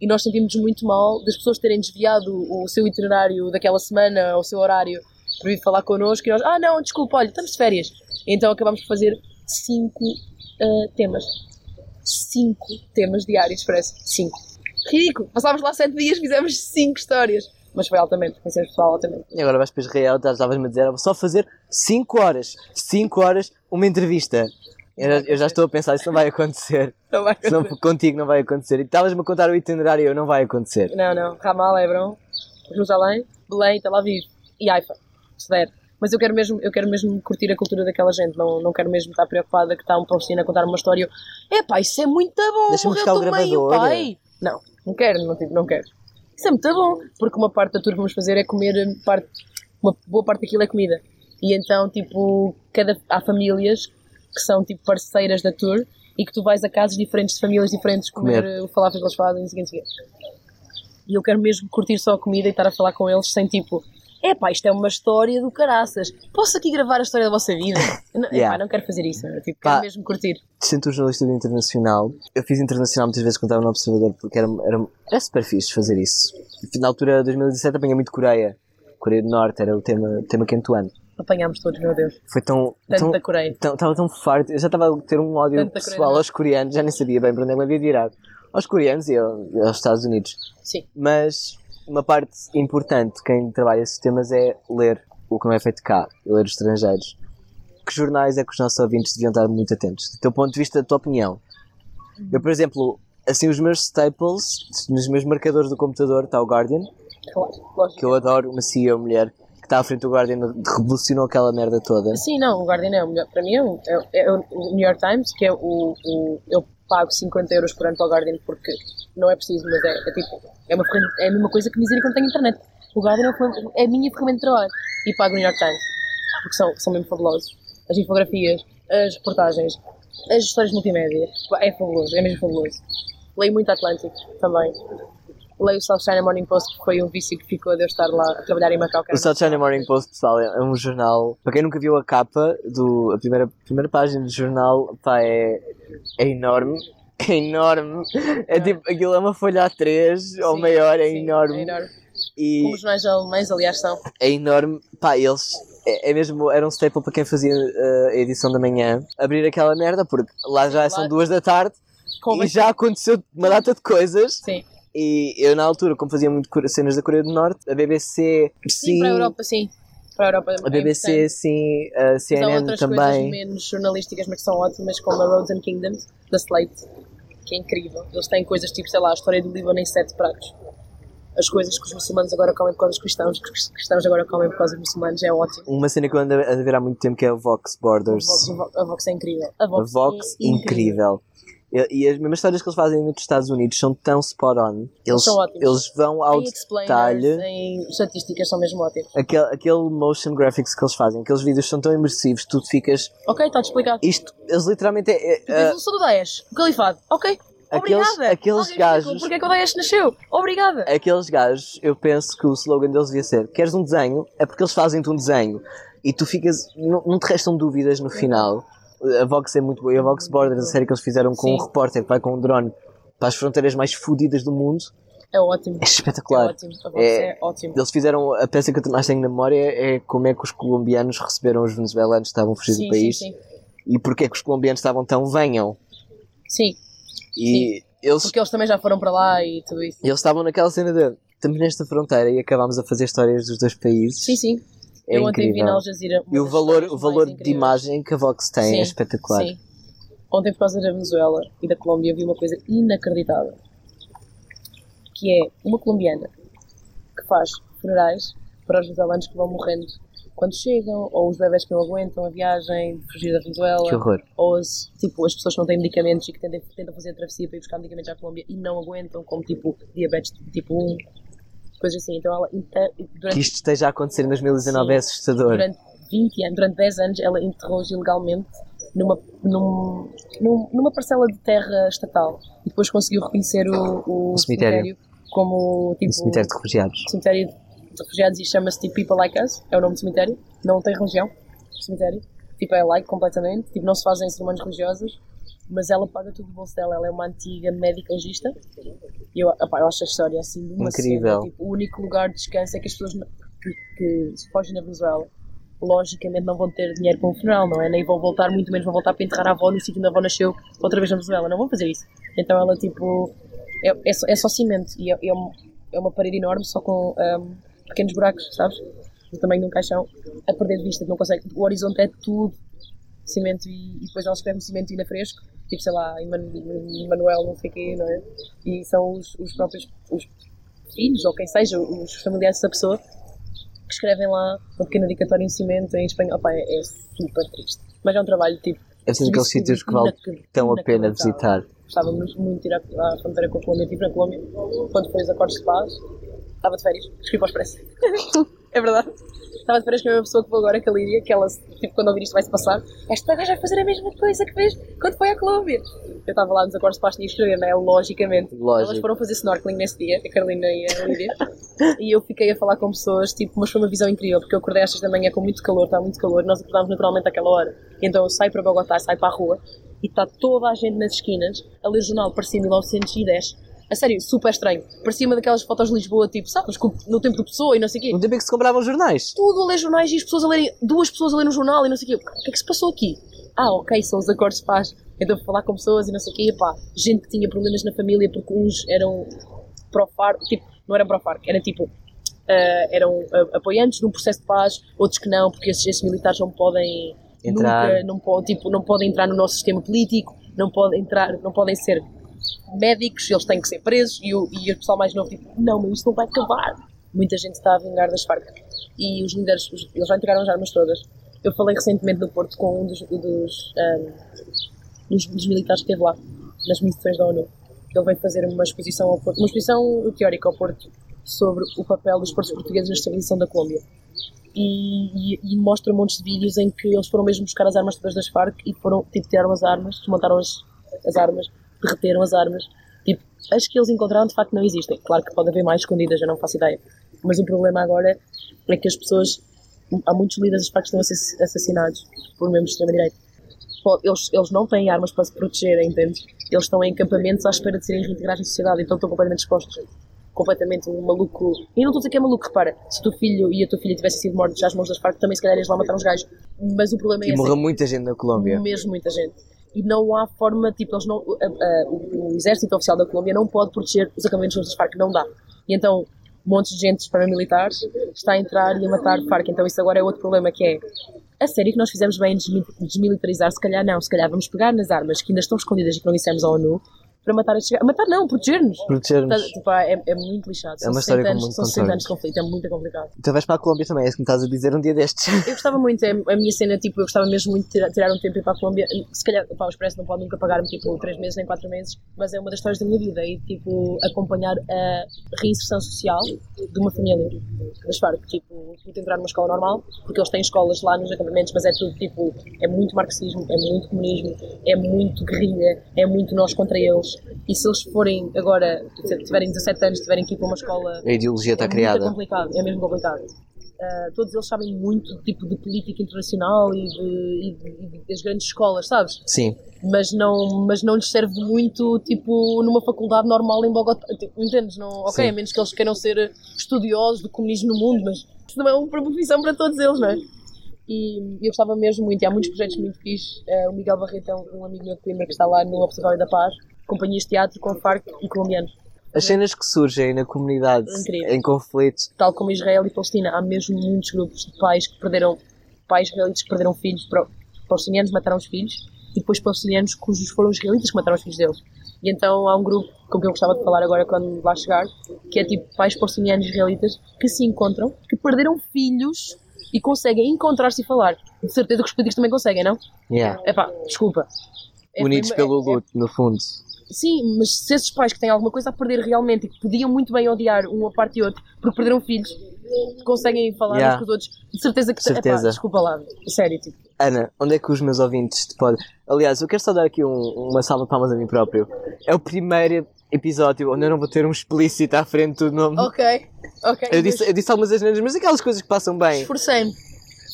e nós sentimos muito mal das pessoas terem desviado o seu itinerário daquela semana, o seu horário, para vir falar connosco, e nós, ah não, desculpa, olha, estamos de férias. Então acabámos por fazer cinco uh, temas. Cinco temas diários, parece. Cinco. Ridículo! Passámos lá sete dias, fizemos cinco histórias mas foi altamente, conhecemos pessoal altamente. E agora vais para Israel, estavas-me a dizer, vou só fazer 5 horas, 5 horas, uma entrevista. Eu, eu, já estou a pensar, isso não vai acontecer. Não vai acontecer. Senão, contigo não vai acontecer. E estavas-me a contar o itinerário, eu não vai acontecer. Não, não. Ramal, Hebron, Jerusalém, Belém, Tel Aviv e Haifa, se der. Mas eu quero mesmo, eu quero mesmo curtir a cultura daquela gente, não, não quero mesmo estar preocupada que está um palestino a contar uma história. É pá, isso é muito bom, Deixa-me buscar o gravador. Pai. Não, não quero, não, tipo, não quero. Isso é muito bom, porque uma parte da tour que vamos fazer é comer, parte, uma boa parte daquilo é comida. E então, tipo, cada, há famílias que são tipo parceiras da tour e que tu vais a casas diferentes de famílias diferentes comer, comer. o falafel que eles fazem e sei E eu quero mesmo curtir só a comida e estar a falar com eles sem tipo, é pá, isto é uma história do caraças. Posso aqui gravar a história da vossa vida? não, yeah. epá, não quero fazer isso, eu, tipo, quero mesmo curtir. Sinto jornalista de internacional. Eu fiz internacional muitas vezes quando estava no Observador porque era, era, era super fixe fazer isso. Na altura de 2017 apanhei muito Coreia. Coreia do Norte era o tema, tema quente do ano. Apanhámos todos, meu Deus. Foi tão. Tanto tão, da Coreia. Estava tão, tão farto. Eu já estava a ter um ódio Tanto pessoal aos coreanos, já nem sabia bem para onde é me havia virado. Aos coreanos e aos Estados Unidos. Sim. Mas uma parte importante quem trabalha esses temas é ler o que não é feito cá, ler os estrangeiros. Que jornais é que os nossos ouvintes deviam estar muito atentos? Do teu ponto de vista, da tua opinião. Eu, por exemplo, assim, os meus staples, nos meus marcadores do computador está o Guardian, claro, que eu adoro, uma CEO mulher que está à frente do Guardian revolucionou aquela merda toda. Sim, não, o Guardian é o melhor. Para mim é, o, é, é o New York Times, que é o, o. Eu pago 50 euros por ano para o Guardian porque não é preciso, mas é, é tipo. É, uma, é a mesma coisa que dizer quando tenho internet. O Guardian é, é a minha ferramenta de trabalho. E pago o New York Times. Porque são, são mesmo fabulosos. As infografias, as reportagens, as histórias multimédia. É fabuloso, é mesmo fabuloso. Leio muito Atlântico também. Leio o South China Morning Post, que foi um vício que ficou de eu estar lá a trabalhar em Macau. O South China Morning Post, pessoal, é é um jornal. Para quem nunca viu a capa, do, a primeira, primeira página do jornal, pá, é, é enorme. É enorme. É tipo, aquilo é uma folha A3 ou maior, é sim, enorme. É enorme. E Como os jornais alemães, aliás, são. é enorme. Pá, eles. É, é mesmo, era um staple para quem fazia uh, a edição da manhã abrir aquela merda, porque lá já são duas da tarde Convém- e já aconteceu uma data de coisas. Sim. E eu, na altura, como fazia muito cenas da Coreia do Norte, a BBC, Sim, sim, para a Europa, sim. Para a Europa é a BBC, importante. sim, a CNN outras coisas também. menos jornalísticas, mas que são ótimas, como a Roads and Kingdoms, da Slate, que é incrível. Eles têm coisas tipo, sei lá, a história do Líbano em sete pratos. As coisas que os muçulmanos agora comem por causa dos cristãos, que os cristãos agora comem por causa dos muçulmanos, é ótimo. Uma cena que eu ando a a ver há muito tempo que é a Vox A Borders. Vox, a Vox é incrível. A A Vox, Vox, é incrível. E, e as mesmas histórias que eles fazem nos Estados Unidos são tão spot on. Eles, São ótimos. eles vão ao Em detalhe. em estatísticas são mesmo ótimos. Aquele, aquele motion graphics que eles fazem, aqueles vídeos são tão imersivos, tu ficas. Ok, está-te explicado. Isto, eles literalmente. É, é, Tipo, a evolução do Daesh, o califado. Ok, Aqueles- obrigada. aqueles Alguém gajos- Porque é que o Daesh nasceu? Obrigada. aqueles gajos, eu penso que o slogan deles devia ser: Queres um desenho? É porque eles fazem-te um desenho. E tu ficas. Não, não te restam dúvidas no final. A Vox é muito boa. E a Vox Borders, a série que eles fizeram com Sim. um repórter que vai com um drone para as fronteiras mais fodidas do mundo, É ótimo. é espetacular. É ótimo. A Vox É- é, ótimo. Eles fizeram a peça que eu mais tenho na memória é como é que os colombianos receberam os venezuelanos que estavam a fugir do Sim, sim, país sim. e porque é que os colombianos estavam tão venham. Sim, E eles, porque eles também já foram para lá e tudo isso. eles estavam naquela cena de estamos nesta fronteira e acabámos a fazer histórias dos dois países. Sim, sim. É eu ontem vi na Al Jazeera. E o valor, o valor de imagem que a Vox tem Sim, é espetacular. Sim. Ontem, por causa da Venezuela e da Colômbia, vi uma coisa inacreditável. Que é uma colombiana que faz funerais para os venezuelanos que vão morrendo quando chegam, ou os bebés que não aguentam a viagem de fugir da Venezuela, Que horror. ou as, tipo, as pessoas que não têm medicamentos e que tentam, tentam fazer a travessia para ir buscar medicamentos à Colômbia e não aguentam, como tipo diabetes tipo 1, coisas assim. Então ela, inte- Que durante isto esteja a acontecer em 2019 é Sim. assustador. durante 20 anos, durante 10 anos, ela enterrou-os ilegalmente numa, num, num- numa parcela de terra estatal e depois conseguiu reconhecer o, o Um cemitério. como tipo cemitério de refugiados. cemitério de refugiados e chama-se tipo People Like Us, é o nome do cemitério, não tem religião, o cemitério, tipo é like completamente, tipo não se fazem cerimónias religiosas, mas ela paga tudo do bolso dela, ela é uma antiga e eu, opá, eu acho a história assim de uma Incrível. cena, tipo, o único lugar de descanso é que as pessoas que, que se fogem na Venezuela logicamente não vão ter dinheiro para um funeral, não é? Nem vão voltar, muito menos vão voltar para enterrar a avó no sítio onde a avó nasceu outra vez na Venezuela, não vão fazer isso. Então ela, tipo, é, é, só, é só cimento e é, é, um- é uma parede enorme só com ahm, pequenos buracos, sabes? Do tamanho de um caixão, a perder de vista, não consegue. O horizonte é tudo cimento e, e depois ela escreve cimento ainda fresco, tipo, sei lá, Emanuel, não sei o quê, não é? E são os, os próprios os filhos, ou quem seja, os familiares dessa pessoa, que escrevem lá uma pequena dedicatória em cimento em espanhol. Opá, é, é super triste. Mas é um trabalho tipo. É assim aqueles sítios que vale tão a pena visitar. Gostava muito, de ir à, à fronteira com a Colômbia. Estive na Colômbia quando foi os acordos de paz. Estava de férias, escrevi para o Expresso. é verdade. Estava férias com a mesma pessoa que vou agora, que a Lídia, que ela, tipo, quando ouvir isto vai-se passar. Esta gaja vai fazer a mesma coisa que fez quando foi à Colômbia. Eu estava lá nos acordos de paz, tinha que escrever, não é? Logicamente. Lógico. Elas foram fazer snorkeling nesse dia, a Carolina e a Lídia. e eu fiquei a falar com pessoas, tipo, mas foi uma visão incrível, porque eu acordei às 6 da manhã com muito calor, está muito calor, nós acordámos naturalmente àquela hora. Então eu saio para Bogotá, saio para a rua, e está toda a gente nas esquinas a ler o jornal, parecia 1910. A sério, super estranho. Parecia uma daquelas fotos de Lisboa, tipo, sabes, no tempo de Pessoa e não sei o quê. No tempo em que se compravam jornais. Tudo a ler jornais e as pessoas a lerem, duas pessoas a ler no jornal e não sei o quê. O que é que se passou aqui? Ah, ok, são os acordes de paz. Então, falar com pessoas e não sei o quê, pá, gente que tinha problemas na família porque uns eram pró-FARC, tipo, não eram pró-FARC, era tipo, ah, eram ah, apoiantes de um processo de paz, outros que não, porque esses, esses militares não podem Entrar. nunca, não, po- tipo, não podem entrar no nosso sistema político, não podem entrar, não podem ser médicos, eles têm que ser presos e o, e o pessoal mais novo tipo, não, mas isto não vai acabar. Muita gente está a vingar das Farc e os líderes, os- eles já entregaram as armas todas. Eu falei recentemente no Porto com um dos, dos, ahm, dos, dos militares que esteve lá, nas missões da ONU. Ele veio fazer uma exposição ao Porto, uma exposição teórica ao Porto sobre o papel dos portos portugueses na estabilização da Colômbia. e, e, e mostra montes de vídeos em que eles foram mesmo buscar as armas todas das Farc e foram, tipo, tiraram as armas, desmontaram as, as armas, derreteram as armas. Tipo, as que eles encontraram de facto não existem. Claro que pode haver mais escondidas, eu não faço ideia. Mas o problema agora é que as pessoas, há muitos líderes das Farc que estão a ser assassinados por membros de extrema-direita. Eles, eles não têm armas para se proteger, entende? Eles estão em acampamentos à espera de serem reintegrados na sociedade, então estão completamente expostos completamente um maluco. E não estou a dizer que é maluco, repara, se o teu filho e a tua filha tivessem sido mortos às mãos das Farc, também se calhar ias lá matar uns gajos. Mas o problema é E morreu muita gente na Colômbia. Mesmo muita gente. E não há forma, tipo, eles não, a- a- o, o exército oficial da Colômbia não pode proteger os acampamentos das Farc, não dá. E então, montes de gente paramilitares está a entrar e a matar Farc. Então isso agora é outro problema que é, a sério que nós fizemos bem em desmi- desmilitarizar? Se calhar não, se calhar vamos pegar nas armas que ainda estão escondidas e que não dissemos à ONU para matar estes gajos. Matar não, proteger-nos. Proteger-nos. Tá, tipo, é, é muito lixado. São uma história 60 com anos, muito são 60 contornos. anos de conflito, é muito complicado. Então vais para a Colômbia também, é isso que me estás a dizer um dia destes. Eu gostava muito, é a minha cena, tipo, eu gostava mesmo muito de tirar, tirar um tempo e ir para a Colômbia. Se calhar, pá, o Expresso não pode nunca pagar-me, tipo, 3 meses nem 4 meses, mas é uma das histórias da minha vida e, tipo, acompanhar a reinserção social de uma família das Farc. Tipo, pude entrar numa escola normal, porque eles têm escolas lá nos acampamentos, mas é tudo, tipo, é muito marxismo, é muito comunismo, é muito guerrilha, é muito nós contra eles. E se eles forem agora, tiverem 17 anos, tiverem que ir para uma escola A ideologia está é criada. muito complicado, é mesmo complicado. Ah, todos eles sabem muito tipo de política internacional e, de, e de- e das grandes escolas, sabes? Sim. Mas não, mas não lhes serve muito tipo numa faculdade normal em Bogotá. Tipo, entendes? Não, ok, Sim. a menos que eles queiram ser estudiosos do comunismo no mundo, mas isso não é uma profissão para todos eles, não é? E eu gostava mesmo muito, e há muitos projetos muito fixes. Ah, o Miguel Barreto é um, amigo meu de que está lá no Observatório da Paz, companhias de teatro com Farc e colombianos. As cenas que surgem na comunidade Incrível. em conflito. tal como Israel e Palestina, há mesmo muitos grupos de pais que perderam, pais israelitas que perderam filhos, palestinianos mataram os filhos e depois palestinianos cujos foram os israelitas que mataram os filhos deles. E então há um grupo com que eu gostava de falar agora quando lá chegar, que é tipo pais palestinianos israelitas que se encontram, que perderam filhos e conseguem encontrar-se e falar. De certeza que os políticos também conseguem, não? Yeah. Epá, desculpa. É- Unidos é- pelo é- luto, no fundo. Sim, mas se esses pais que têm alguma coisa a perder realmente e que podiam muito bem odiar um a parte e outro porque perderam filhos, conseguem falar Yeah. uns com os outros, de certeza que. Certeza. Epá, desculpa lá, sério, tipo. Ana, onde é que os meus ouvintes te podem. Aliás, eu quero só dar aqui um- uma salva de palmas a mim próprio. É o primeiro episódio onde eu não vou ter um explícito à frente do nome. Ok, ok. Eu disse, eu disse algumas asneiras, mas aquelas coisas que passam bem. Esforcei-me.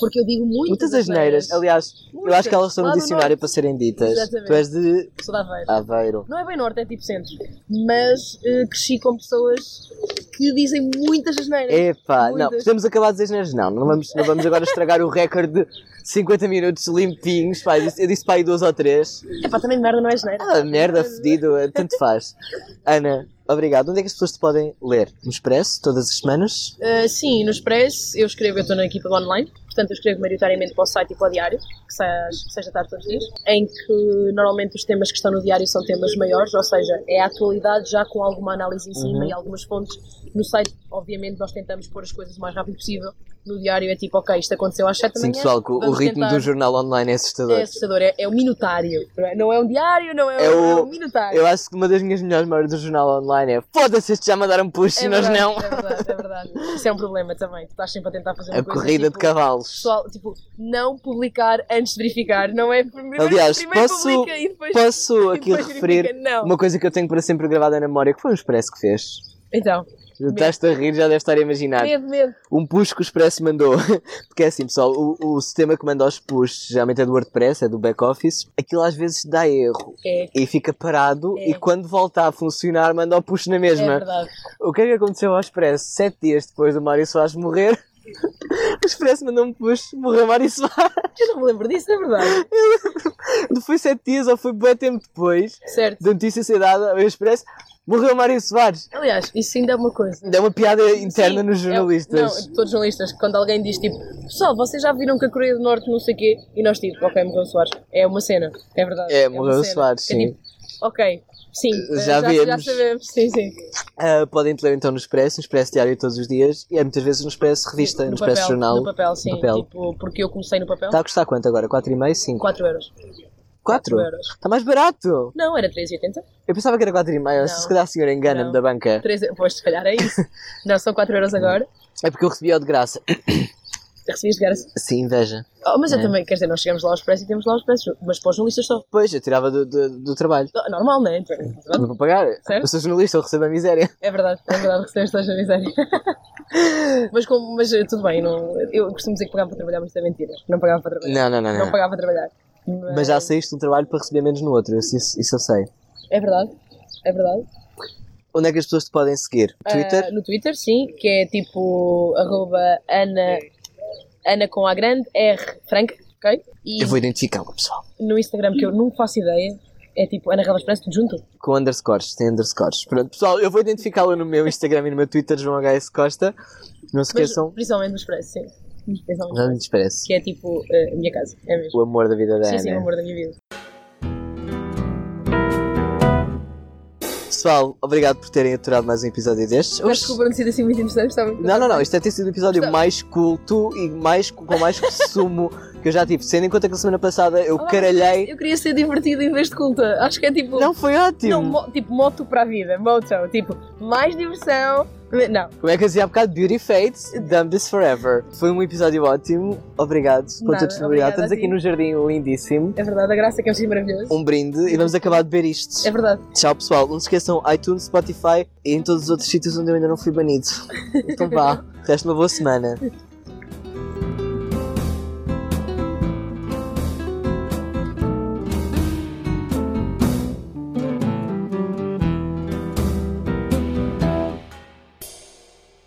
Porque eu digo muitas, Muitas asneiras. Aliás, eu acho que elas estão no dicionário para serem ditas. Exatamente. Tu és de Sou da Aveiro. Aveiro. Não é bem norte, é tipo centro. Mas eh, cresci com pessoas que dizem muitas asneiras. Epá, não, Muitas. podemos acabar de dizer asneiras? Não, não vamos, não vamos agora estragar o recorde de 50 minutos limpinhos. Pá, eu disse, eu disse para aí duas ou três. Epá, também merda não é asneira. Ah, merda, fedido, eh, tanto faz. Ana, obrigado. Onde é que as pessoas te podem ler? No Expresso, todas as semanas? Uh, sim, no Express eu escrevo, eu estou na equipa online, portanto eu escrevo maioritariamente para o site e para o diário, que sai às 6 da tarde todos os dias, em que normalmente os temas que estão no diário são temas maiores, ou seja, é a atualidade já com alguma análise em cima Uhum. e algumas fontes. No site, obviamente, nós tentamos pôr as coisas o mais rápido possível. No diário é tipo, ok, isto aconteceu às 7 da Sim, manhã. pessoal, que o- ritmo tentar- do jornal online é assustador. É assustador, é, é o minutário. não é? Não é um diário, não é, É um, o- é minutário. Eu acho que uma das minhas melhores memórias do jornal online é foda-se, estes já mandaram push e nós verdade, não. É verdade, é verdade. Isso é um problema também. Tu estás sempre a tentar fazer uma A corrida de tipo, cavalos. Pessoal, tipo, não publicar antes de verificar, não é? Primeiro, Aliás, primeiro posso- publica e depois, Posso aqui referir uma coisa que eu tenho para sempre gravada na memória, que foi um Expresso que fez. Então, Estás-te a rir, já deve estar a imaginar. medo, medo. Um push que o Expresso mandou. Porque é assim, pessoal, o, o sistema que manda aos push, geralmente é do WordPress, é do back-office, aquilo às vezes dá erro. É, E fica parado É. e quando volta a funcionar manda o push na é mesma. verdade. o que é que aconteceu ao Expresso? Sete dias depois do Mário Soares morrer, o Expresso mandou um push, morreu Mário Soares. Eu não me lembro disso, é verdade. Não foi sete dias ou foi bem tempo depois Certo. da notícia ser dada ao Expresso, morreu Mário Soares. Aliás, isso ainda é uma coisa. Ainda é uma piada interna Sim, nos é- jornalistas. não, todos os jornalistas, quando alguém diz tipo, pessoal, vocês já viram que a Coreia do Norte não sei o quê, e nós tipo, ok, morreu Soares. É uma cena, é verdade. É, uma morreu. Soares, É sim. tipo, ok, sim, Já eh, já, vemos. já sabemos, sim, sim. Ah, podem ler então no Expresso, no Expresso Diário todos os dias e é muitas vezes no Expresso Revista, no, Expresso papel, Jornal. No papel, sim. No papel. Tipo, porque eu comecei no papel, Está a custar quanto agora? 4,5? 5? 4 euros. 4? euros. Está mais barato! Não, era 3,80. Eu pensava que era 4,5, Não. se calhar a senhora engana-me da banca. 3, pois, se calhar é isso. não, são 4 euros agora. É porque eu recebi-o de graça. Recebias de graça. Sim, inveja. Oh, mas eu É. também, quer dizer, nós chegamos lá ao expresso e temos lá ao expresso, mas para os jornalistas só. Pois, eu tirava do, do, do trabalho. Normal, não é? Então, Não vou pagar. Certo. Eu sou jornalista, eu recebo a miséria. É verdade, é verdade, recebemos toda a miséria. mas, como, mas eh, tudo bem, não, eu costumo dizer que pagava para trabalhar, mas isso é mentira. Não pagava para trabalhar. Não, não, não. Não, não. pagava para trabalhar. Mas já saíste de um trabalho para receber menos no outro, isso, isso, eu sei. É verdade, é verdade. Onde é que as pessoas te podem seguir? Twitter? Ah, no Twitter, sim, que é tipo arroba Ana, Ana com A grande, R Frank, ok? E Eu vou identificá-la, pessoal. no Instagram, que eu não faço ideia, é tipo Ana Relas Expresso, tudo junto. Com underscores, tem underscores. Pronto, pessoal, eu vou identificá-la no meu Instagram e no meu Twitter, João HS Costa. Não se Mas esqueçam. principalmente no Expresso, sim. Não me Expresso. desparece. Que é tipo eh, a minha casa, é mesmo. O amor da vida da Sim, sim, o Ana. amor da minha vida. Pessoal, obrigado por terem aturado mais um episódio destes. Desculpa não sido assim muito interessante, muito Não, não, não. Isto deve ter sido o episódio mais culto e mais, com mais resumo que eu já tive. Tendo em conta que a semana passada eu caralhei. Eu queria ser divertido em vez de culta. Acho que é tipo. Não, foi ótimo. Não, mo- tipo, moto para a vida. Moto. Tipo, mais diversão. Não. Como é que eu dizia há bocado? Beauty Fates, Dumb This Forever. Foi um episódio ótimo. Obrigado Nada, tua disponibilidade. Estamos aqui num jardim lindíssimo. É verdade, a graça é que é um sítio maravilhoso. Um brinde e vamos acabar de beber isto. É verdade. Tchau, pessoal. Não se esqueçam iTunes, Spotify e em todos os outros sítios onde eu ainda não fui banido. Então vá. Resta uma boa semana.